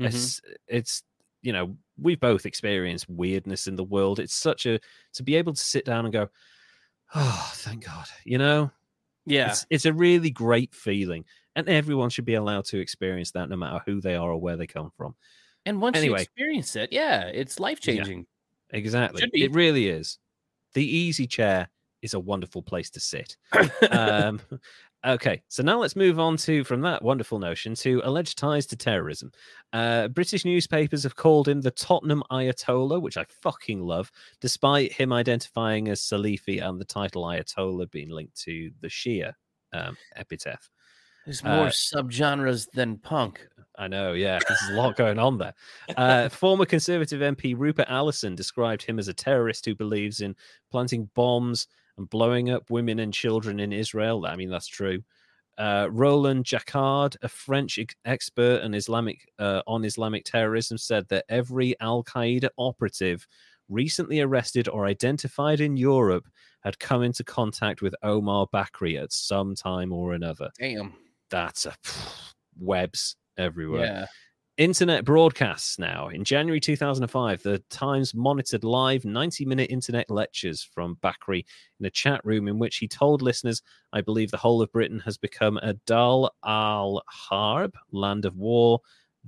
Mhm. It's it's you know we've both experienced weirdness in the world. It's such a to be able to sit down and go, oh, thank God, you know. Yeah. It's, it's a really great feeling, and everyone should be allowed to experience that, no matter who they are or where they come from. And once you experience it, yeah, it's life changing. Exactly, Should be. it really is. The easy chair is a wonderful place to sit. um, okay, so now let's move on to from that wonderful notion to alleged ties to terrorism. Uh, British newspapers have called him the Tottenham Ayatollah, which I fucking love, despite him identifying as Salafi and the title Ayatollah being linked to the Shia um, epitaph. There's more Uh, subgenres than punk. I know, yeah, there's a lot going on there. Uh, former Conservative MP Rupert Allason described him as a terrorist who believes in planting bombs and blowing up women and children in Israel. I mean, that's true. Uh, Roland Jacquard, a French ex- expert on Islamic uh, on Islamic terrorism, said that every Al Qaeda operative recently arrested or identified in Europe had come into contact with Omar Bakri at some time or another. Damn. That's a webs everywhere Yeah. Internet broadcasts now. In January 2005, the Times monitored live 90 minute internet lectures from Bakri in a chat room in which he told listeners, I believe the whole of Britain has become a Dar al Harb, land of war.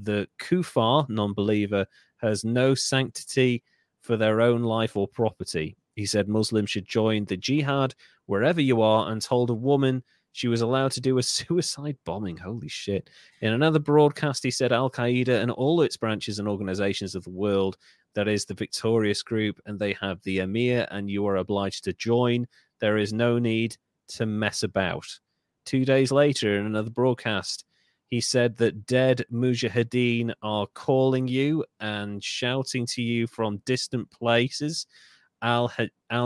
The Kufar, non believer, has no sanctity for their own life or property. He said Muslims should join the jihad wherever you are and told a woman she was allowed to do a suicide bombing. Holy shit. In another broadcast, he said Al Qaeda and all its branches and organizations of the world, that is the victorious group, and they have the Emir, and you are obliged to join. There is no need to mess about. Two days later, in another broadcast, he said that dead mujahideen are calling you and shouting to you from distant places. Al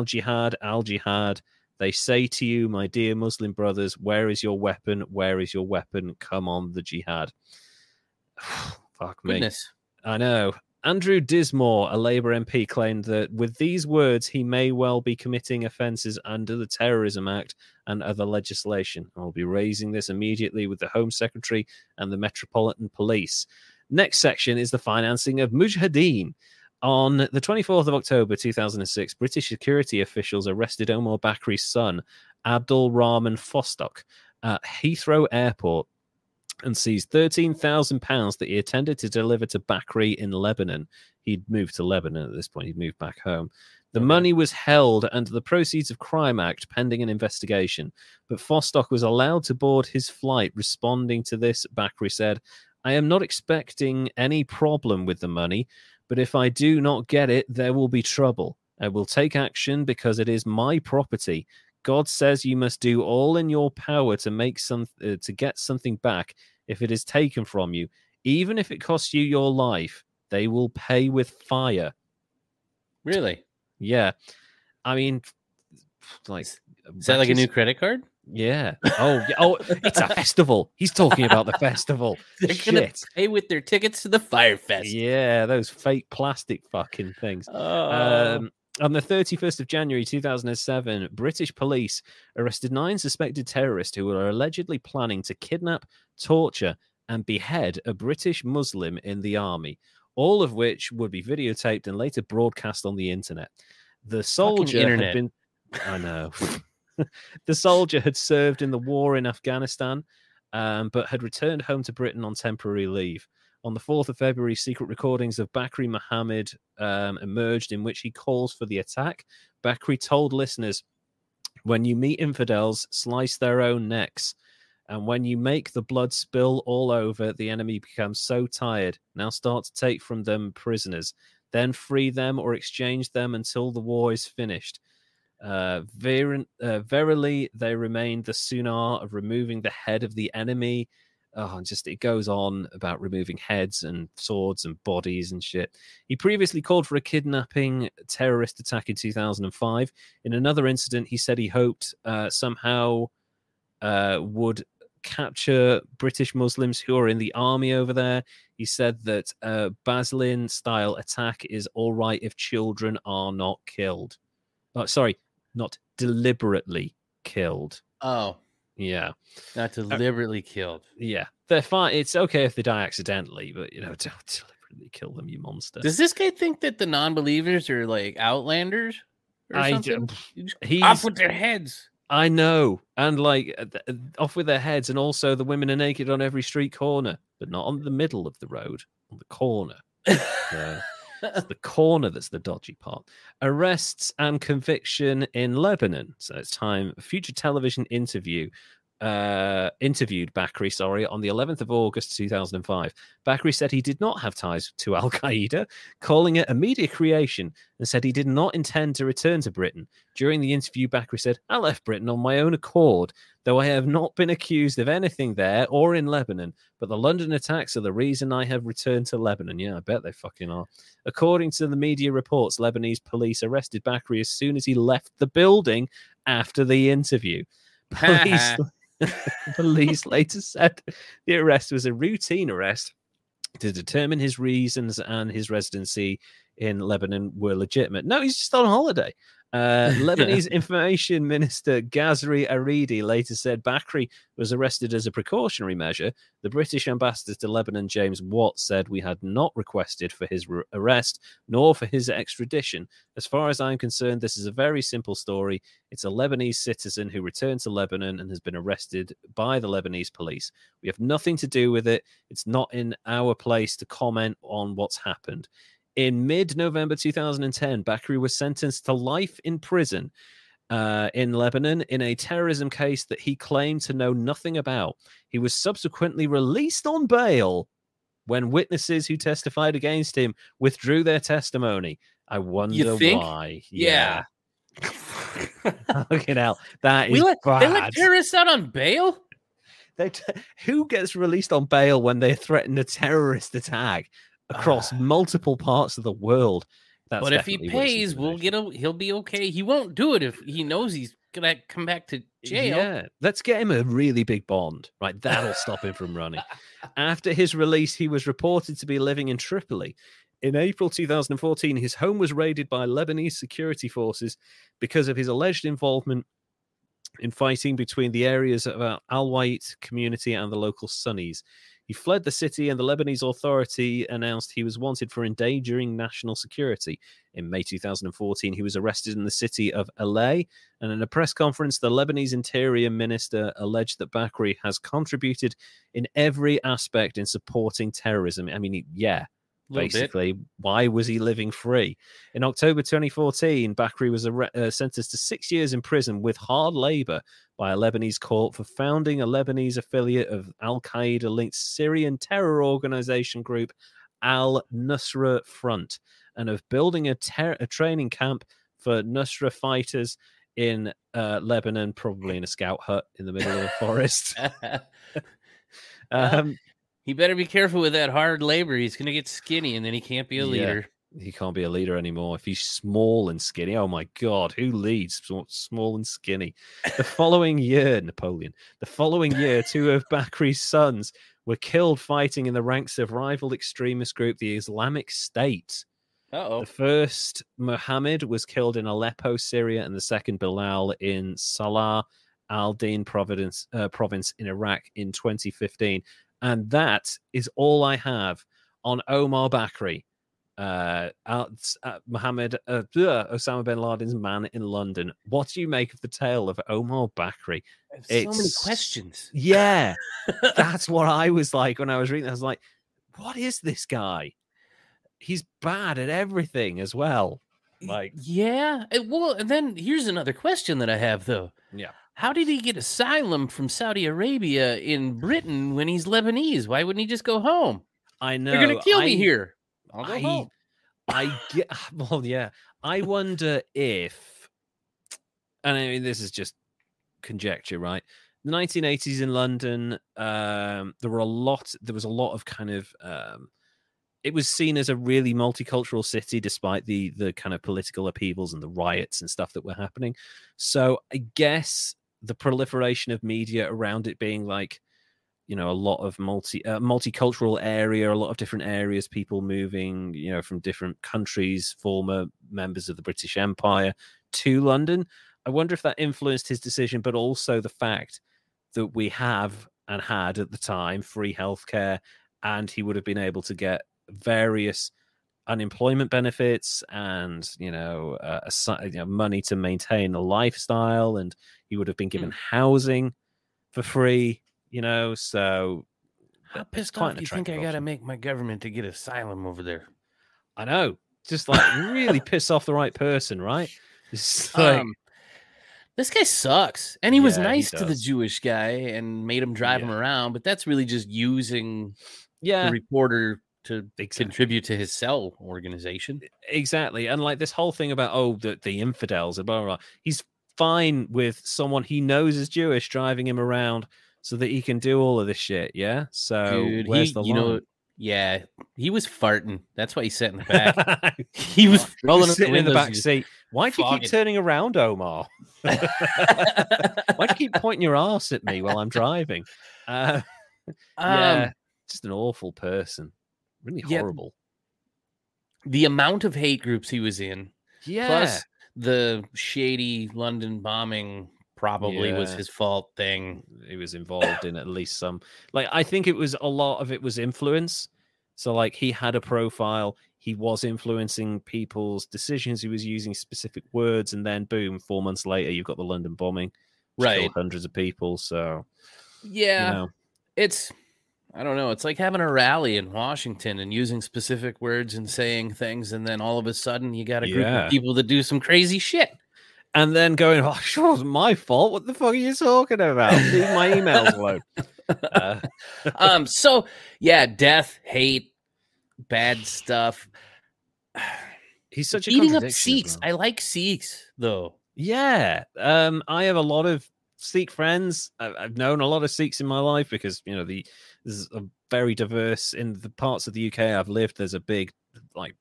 Jihad, Al Jihad. They say to you, my dear Muslim brothers, where is your weapon? Where is your weapon? Come on, the jihad. Fuck me. Goodness. I know. Andrew Dismore, a Labour MP, claimed that with these words, he may well be committing offences under the Terrorism Act and other legislation. I'll be raising this immediately with the Home Secretary and the Metropolitan Police. Next section is the financing of Mujahideen. On the 24th of October 2006, British security officials arrested Omar Bakri's son, Abdul Rahman Fostok, at Heathrow Airport and seized £13,000 that he intended to deliver to Bakri in Lebanon. He'd moved to Lebanon at this point, he'd moved back home. The Okay. money was held under the Proceeds of Crime Act pending an investigation, but Fostok was allowed to board his flight. Responding to this, Bakri said, I am not expecting any problem with the money, but if I do not get it, there will be trouble. I will take action because it is my property. God says you must do all in your power to make some uh, to get something back if it is taken from you, even if it costs you your life. They will pay with fire. Really? Yeah, I mean, like, Is that like a new credit card? Yeah. Oh, yeah. oh, it's a festival. He's talking about the festival. They're gonna Shit. pay with their tickets to the Fire Fest. Yeah, those fake plastic fucking things. Oh. Um, on the 31st of January 2007, British police arrested nine suspected terrorists who were allegedly planning to kidnap, torture, and behead a British Muslim in the army, all of which would be videotaped and later broadcast on the internet. The soldier internet. had been. I know. the soldier had served in the war in Afghanistan, um, but had returned home to Britain on temporary leave. On the 4th of February, secret recordings of Bakri Muhammad um, emerged in which he calls for the attack. Bakri told listeners, When you meet infidels, slice their own necks. And when you make the blood spill all over, the enemy becomes so tired. Now start to take from them prisoners. Then free them or exchange them until the war is finished. Uh, ver- uh, verily, they remain the sunnah of removing the head of the enemy. Oh, and just it goes on about removing heads and swords and bodies and shit. He previously called for a kidnapping terrorist attack in 2005. In another incident, he said he hoped uh, somehow uh, would capture British Muslims who are in the army over there. He said that uh, Beslan style attack is all right if children are not killed. Oh, sorry, not deliberately killed. oh. Yeah, not deliberately killed. yeah. They're fine. It's okay if they die accidentally, but you know, don't deliberately kill them, you monster. Does this guy think that the non-believers are like outlanders or I something? he's- off with their heads. I know, and like uh, uh, off with their heads, and also the women are naked on every street corner, but not on the middle of the road, on the corner. Yeah. It's the corner that's the dodgy part. Arrests and conviction in Lebanon. So it's time. Future television interview uh, interviewed Bakri, sorry, on the 11th of August 2005. Bakri said he did not have ties to Al Qaeda, calling it a media creation, and said he did not intend to return to Britain. During the interview, Bakri said, I left Britain on my own accord, though I have not been accused of anything there or in Lebanon, but the London attacks are the reason I have returned to Lebanon. Yeah, I bet they fucking are. According to the media reports, Lebanese police arrested Bakri as soon as he left the building after the interview. Police, police later said the arrest was a routine arrest to determine his reasons and his residency in Lebanon were legitimate. No, he's just on holiday. Uh, Lebanese Information Minister Ghazi Aridi later said Bakri was arrested as a precautionary measure. The British ambassador to Lebanon, James Watt, said we had not requested for his re- arrest nor for his extradition. As far as I'm concerned, this is a very simple story. It's a Lebanese citizen who returned to Lebanon and has been arrested by the Lebanese police. We have nothing to do with it. It's not in our place to comment on what's happened. In mid November 2010, Bakri was sentenced to life in prison uh, in Lebanon in a terrorism case that he claimed to know nothing about. He was subsequently released on bail when witnesses who testified against him withdrew their testimony. I wonder why. Yeah. Fucking hell. That is let, bad. they let terrorists out on bail? They t- who gets released on bail when they threaten a terrorist attack across Ah. multiple parts of the world? That's but if he pays, we'll get a he'll be okay. He won't do it if he knows he's gonna come back to jail. Yeah, let's get him a really big bond. Right, that'll stop him from running. After his release, he was reported to be living in Tripoli. In April 2014, his home was raided by Lebanese security forces because of his alleged involvement in fighting between the areas of uh, Alawite community and the local Sunnis. He fled the city, and the Lebanese Authority announced he was wanted for endangering national security. In May 2014, he was arrested in the city of LA, and in a press conference, the Lebanese Interior Minister alleged that Bakri has contributed in every aspect in supporting terrorism. I mean, yeah, Little bit. basically. Why was he living free? In October 2014, Bakri was uh, sentenced to six years in prison with hard labor by a Lebanese court for founding a Lebanese affiliate of Al Qaeda linked Syrian terror organization group Al Nusra Front and of building a, ter- a training camp for Nusra fighters in uh, Lebanon, probably in a scout hut in the middle of a forest. Um, he better be careful with that hard labor. He's gonna get skinny and then he can't be a Yeah. leader. he can't be a leader anymore if he's small and skinny. Oh my god, who leads small and skinny? The following year, Napoleon. The following year, two of Bakri's sons were killed fighting in the ranks of rival extremist group the Islamic State. Uh oh. The first Muhammad was killed in Aleppo, Syria, and the second Bilal in Salah al-Din province, uh, province in Iraq in 2015. And that is all I have on Omar Bakri, uh, uh, Muhammad uh, Osama bin Laden's man in London. What do you make of the tale of Omar Bakri? So many questions. Yeah, that's what I was like when I was reading. I was like, what is this guy? He's bad at everything as well. Like, yeah. Well, and then here's another question that I have though. Yeah. How did he get asylum from Saudi Arabia in Britain when he's Lebanese? Why wouldn't he just go home? I know They're gonna kill me here. I'll go I- home. I get well, yeah. I wonder if, and I mean, this is just conjecture, right? The 1980s in London, um, there were a lot. There was a lot of kind of. Um, it was seen as a really multicultural city, despite the the kind of political upheavals and the riots and stuff that were happening. So I guess the proliferation of media around it being like you know a lot of multi uh, multicultural area a lot of different areas people moving you know from different countries former members of the british empire to london. I wonder if that influenced his decision but also the fact that we have and had at the time free healthcare, and he would have been able to get various unemployment benefits and you know, uh, you know money to maintain a lifestyle, and he would have been given housing for free. You know, so How pissed off do you think I got to make my government to get asylum over there? I know, just like really piss off the right person, right? Like, um, this guy sucks, and he was Yeah, he nice to the. Jewish guy and made him drive him around. But that's really just using yeah, the reporter to exactly. contribute to his cell organization. exactly. And like this whole thing about oh the, the infidels and blah, blah blah. He's fine with someone he knows is Jewish driving him around so that he can do all of this shit. Yeah. So Dude, where's he, the you know, yeah, he was farting. That's why he sat in the back. he was rolling sitting in the back seat. Why do you keep turning around, Omar? Why do you keep pointing your ass at me while I'm driving? Uh, um, yeah, just an awful person. Really Yeah. horrible. the amount of hate groups he was in, Yeah. plus the shady London bombing, probably was his fault thing. he was involved in at least some like i think it was a lot of it was influence so like he had a profile he was influencing people's decisions he was using specific words and then boom four months later you've got the london bombing Right. hundreds of people so Yeah, you know it's I don't know. It's like having a rally in Washington and using specific words and saying things, and then all of a sudden you got a group Yeah. of people that do some crazy shit. and then going oh sure it wasn't my fault what the fuck are you talking about leave my emails alone uh, um, so yeah, death, hate, bad stuff. he's such a Eating up Sikhs. well. I like Sikhs though. Yeah, um, I have a lot of Sikh friends. I've known a lot of Sikhs in my life because you know the there's a very diverse in the parts of the UK I've lived. There's a big like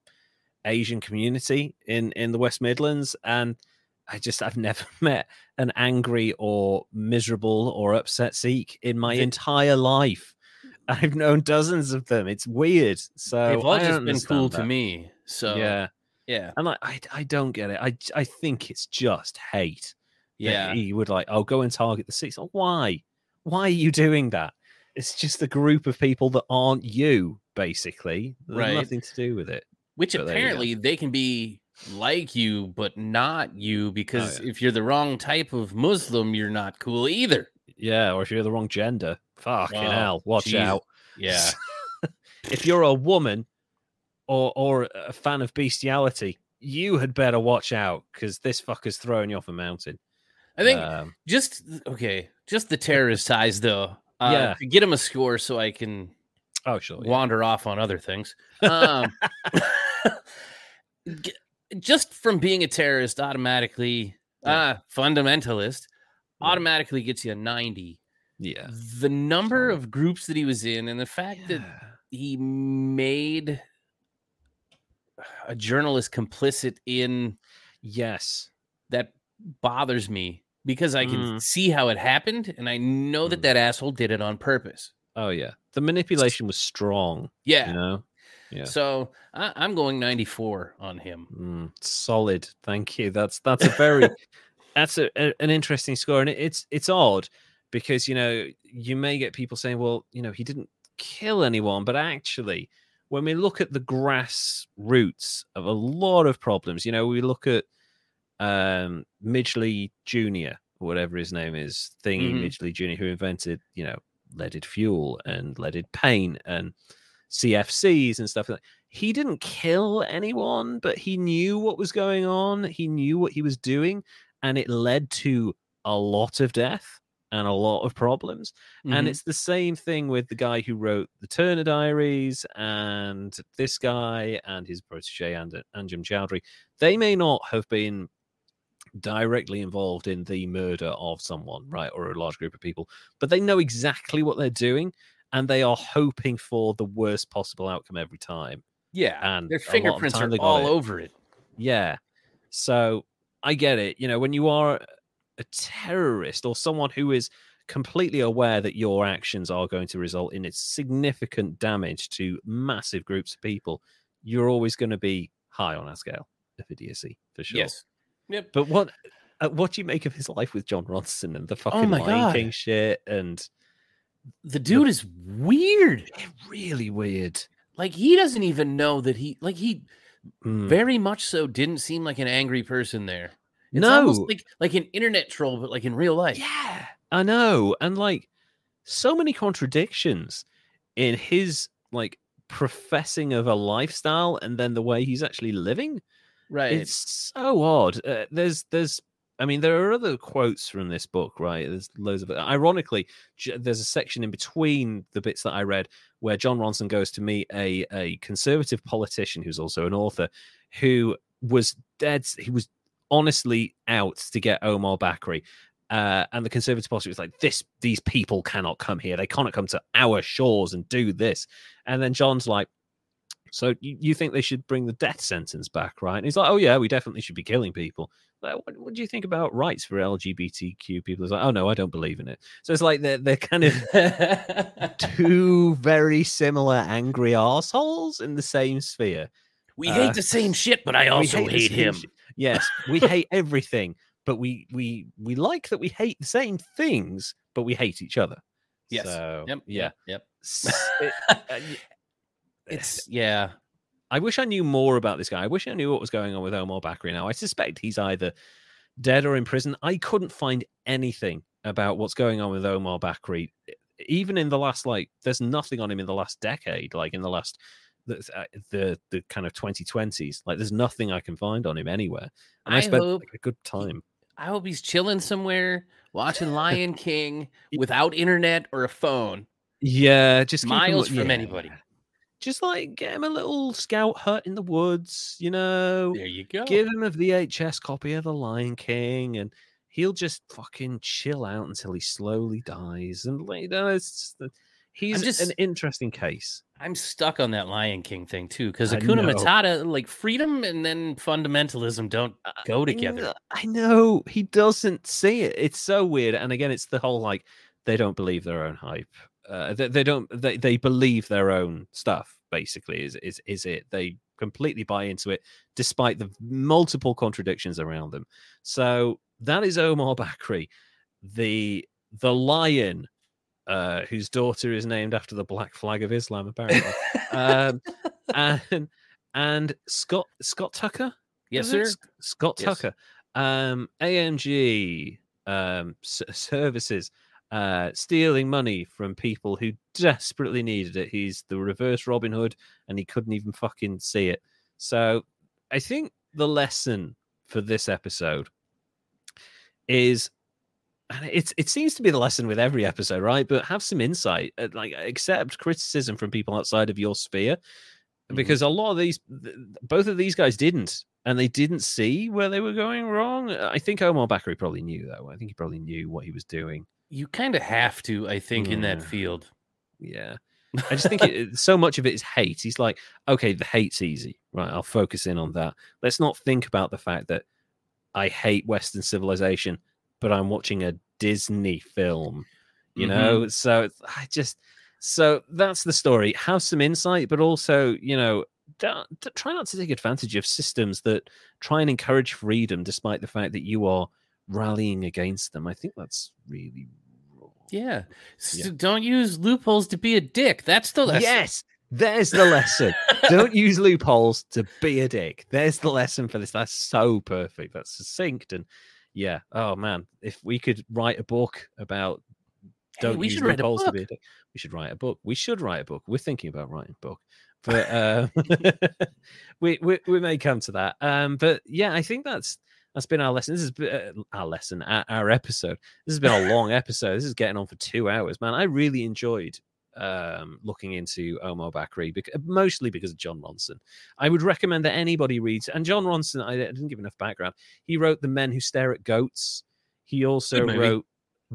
Asian community in in the West Midlands, and I just I've never met an angry or miserable or upset Sikh in my entire life. Mm. I've known dozens of them. It's weird. So They've all just been cool understand to me. So Yeah, yeah, and like I I don't get it. I I think it's just hate yeah. he would like, oh, go and target the seats. Like, why? Why are you doing that? It's just a group of people that aren't you, basically. Right. nothing to do with it. Which But there you go. apparently they can be like you, but not you, because Oh, yeah. if you're the wrong type of Muslim, you're not cool either. Yeah, or if you're the wrong gender, fucking Oh, hell, watch Jesus. out. Yeah. if you're a woman or or a fan of bestiality, you had better watch out because this fucker's throwing you off a mountain. I think Um, just okay, just the terrorist size though. Uh, Yeah. to get him a score so I can oh, sure. yeah. wander off on other things. Um, just from being a terrorist, automatically, Yeah. uh, fundamentalist, Yeah. automatically gets you a 90. Yeah. The number Solid. of groups that he was in, and the fact that he made a journalist complicit in Yes. that bothers me because I can Mm. see how it happened, and I know that Mm. that asshole did it on purpose. Oh yeah. The manipulation was strong. Yeah. You know. Yeah. So I, I'm going 94 on him. Mm, solid. Thank you. That's that's a very that's a, a- an interesting score, and it, it's it's odd because you know you may get people saying, well, you know, he didn't kill anyone, but actually, when we look at the grass roots of a lot of problems, you know, we look at um Midgley Jr. or whatever his name is, thingy Mhm. Midgley Jr. who invented, you know, leaded fuel and leaded paint and CFCs and stuff like that. He didn't kill anyone, but he knew what was going on. He knew what he was doing, and it led to a lot of death and a lot of problems. And Mhm. it's the same thing with the guy who wrote the Turner Diaries and this guy and his protege and Anjem Choudary. They may not have been directly involved in the murder of someone, right, or a large group of people, but they know exactly what they're doing and they are hoping for the worst possible outcome every time. yeah, and their fingerprints are all it. over it. Yeah. So I get it. You know, when you are a terrorist or someone who is completely aware that your actions are going to result in significant damage to massive groups of people, you're always going to be high on our scale of idiocy for sure. Yes. Yep. But what uh, what do you make of his life with Jon Ronson and the fucking Oh Lion God. King shit? And The dude is weird. really weird. Like he doesn't even know that he like he Mm. very much so didn't seem like an angry person there. It's no, almost like like an internet troll, but like in real life. yeah, I know, and like so many contradictions in his like professing of a lifestyle and then the way he's actually living. Right. It's so odd. Uh, there's, there's, I mean, there are other quotes from this book, right? There's loads of it. Ironically, there's a section in between the bits that I read where Jon Ronson goes to meet a a conservative politician who's also an author who was dead. He was honestly out to get Omar Bakri. Uh, and the conservative politician was like, "This, these people cannot come here. They cannot come to our shores and do this." And then Jon's like, so you, you think they should bring the death sentence back, right? And he's like, oh yeah, we definitely should be killing people. Like, what, what do you think about rights for LGBTQ people? It's like, oh no, I don't believe in it. So it's like they're they're kind of two very similar angry assholes in the same sphere. we uh, hate the same shit, but I also the hate, him. shit. Yes, we hate everything, but we we we like that we hate the same things, but we hate each other. Yes. So, Yep. yeah. Yep. Uh, y- It's yeah. I wish I knew more about this guy. I wish I knew what was going on with Omar Bakri now. I suspect he's either dead or in prison. I couldn't find anything about what's going on with Omar Bakri. Even in the last, like, there's nothing on him in the last decade, like in the last, the, uh, the, the kind of 2020s. Like, there's nothing I can find on him anywhere. And I, I spent hope- like, a good time. I hope he's chilling somewhere watching Lion King without internet or a phone. Yeah, just Miles from yeah. anybody. Just like get him a little scout hut in the woods, you know. There you go. give him a VHS copy of The Lion King, and he'll just fucking chill out until he slowly dies. And you know, it's just- he's just- an interesting case. I'm stuck on that Lion King thing too, because Akuna. Matata, like freedom and then fundamentalism, don't go together. Uh, I know he doesn't see it. It's so weird. And again, it's the whole like they don't believe their own hype. Uh, they, they don't. They, they believe their own stuff. Basically, is is is it? They completely buy into it, despite the multiple contradictions around them. So that is Omar Bakri, the the lion, uh, whose daughter is named after the Black Flag of Islam, apparently. um, and and Scott Scott Tucker. Yes, sir. Scott Yes. Tucker. Um, AMG um, services uh, stealing money from people who desperately needed it. He's the reverse Robin Hood, and he couldn't even fucking see it. So I think the lesson for this episode is. And it's it seems to be the lesson with every episode, right? But have some insight, uh, like accept criticism from people outside of your sphere, Mhm. because a lot of these, both of these guys didn't, and they didn't see where they were going wrong. I think Omar Bakri probably knew though. I think he probably knew what he was doing. You kind of have to, I think, in that field. Yeah, I just think it, so much of it is hate. He's like, okay, the hate's easy, right? I'll focus in on that. Let's not think about the fact that I hate Western civilization, but I'm watching a Disney film, you Mhm. know. So I just, so that's the story. Have some insight, but also, you know, don't, try not to take advantage of systems that try and encourage freedom, despite the fact that you are rallying against them. I think that's really wrong. Yeah. So Yeah. don't use loopholes to be a dick. That's the lesson. Yes, there's the lesson. Don't use loopholes to be a dick. There's the lesson for this. That's so perfect. That's succinct and yeah. Oh man, if we could write a book about don't we use should write a loopholes to be a dick, we should write a book. We should write a book. We're thinking about writing a book, but uh, we, we we may come to that. Um, but yeah, I think that's that's been our lesson. This is uh, our lesson, our, our episode. This has been a long episode. This is getting on for two hours, man. I really enjoyed um, looking into Omar Bakri, bec- mostly because of Jon Ronson. I would recommend that anybody reads. And Jon Ronson, I didn't give enough background. He wrote The Men Who Stare at Goats. He also wrote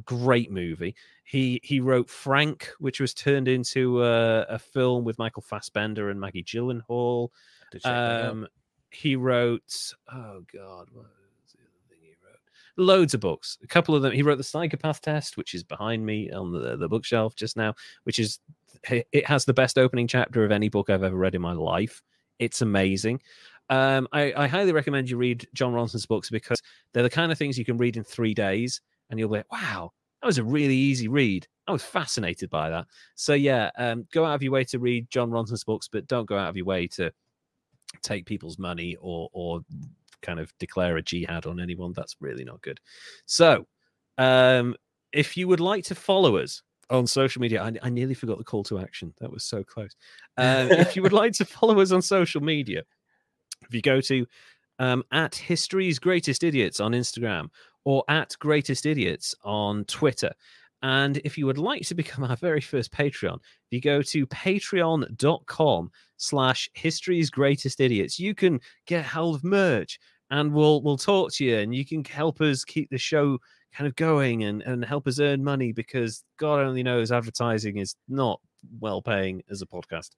great movie. He he wrote Frank, which was turned into a, a film with Michael Fassbender and Maggie Gyllenhaal. Um, he wrote, oh god, what was the other thing he wrote? Loads of books. A couple of them. He wrote the Psychopath Test, which is behind me on the, the bookshelf just now, which is it has the best opening chapter of any book I've ever read in my life. It's amazing. Um, I, I highly recommend you read Jon Ronson's books because they're the kind of things you can read in three days, and you'll be like, wow, that was a really easy read. I was fascinated by that. So yeah, um, go out of your way to read Jon Ronson's books, but don't go out of your way to take people's money or or kind of declare a jihad on anyone. That's really not good. So, um, if you would like to follow us on social media, I, I nearly forgot the call to action. That was so close. Um, if you would like to follow us on social media, if you go to um, at History's Greatest Idiots on Instagram or at Greatest Idiots on Twitter. And if you would like to become our very first Patreon, if you go to patreon.com slash history's greatest idiots, you can get hold of merch and we'll we'll talk to you and you can help us keep the show kind of going and, and help us earn money because God only knows advertising is not well paying as a podcast.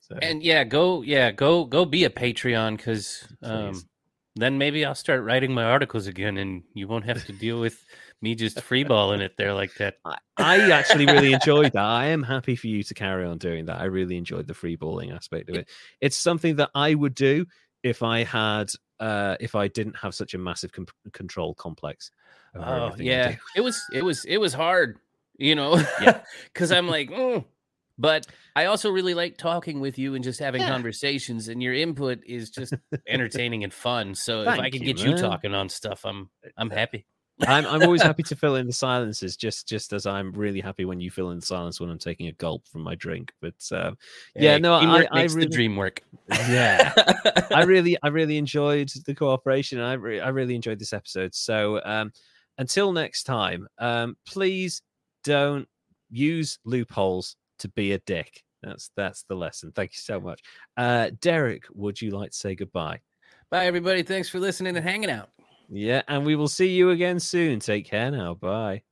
So And yeah, go yeah, go go be a Patreon because um, then maybe I'll start writing my articles again, and you won't have to deal with me just freeballing it there like that. I, I actually really enjoyed that. I am happy for you to carry on doing that. I really enjoyed the free balling aspect of it. It's something that I would do if I had uh if I didn't have such a massive com- control complex. Oh yeah, it was it was it was hard, you know, Yeah. because I'm like, "Mm." but I also really like talking with you and just having Yeah. conversations, and your input is just entertaining and fun. So if I Thank can you, get you talking on stuff, I'm I'm happy. I'm I'm always happy to fill in the silences, just just as I'm really happy when you fill in the silence when I'm taking a gulp from my drink. But um, Yeah, Hey, no, I- I really- the dream work. yeah, I really, I really enjoyed the cooperation. I, re- I really enjoyed this episode. So, um, until next time, um, please don't use loopholes to be a dick. That's that's the lesson. Thank you so much, uh, Derek. Would you like to say goodbye? Bye, everybody. Thanks for listening and hanging out. Yeah, and we will see you again soon. Take care now. Bye.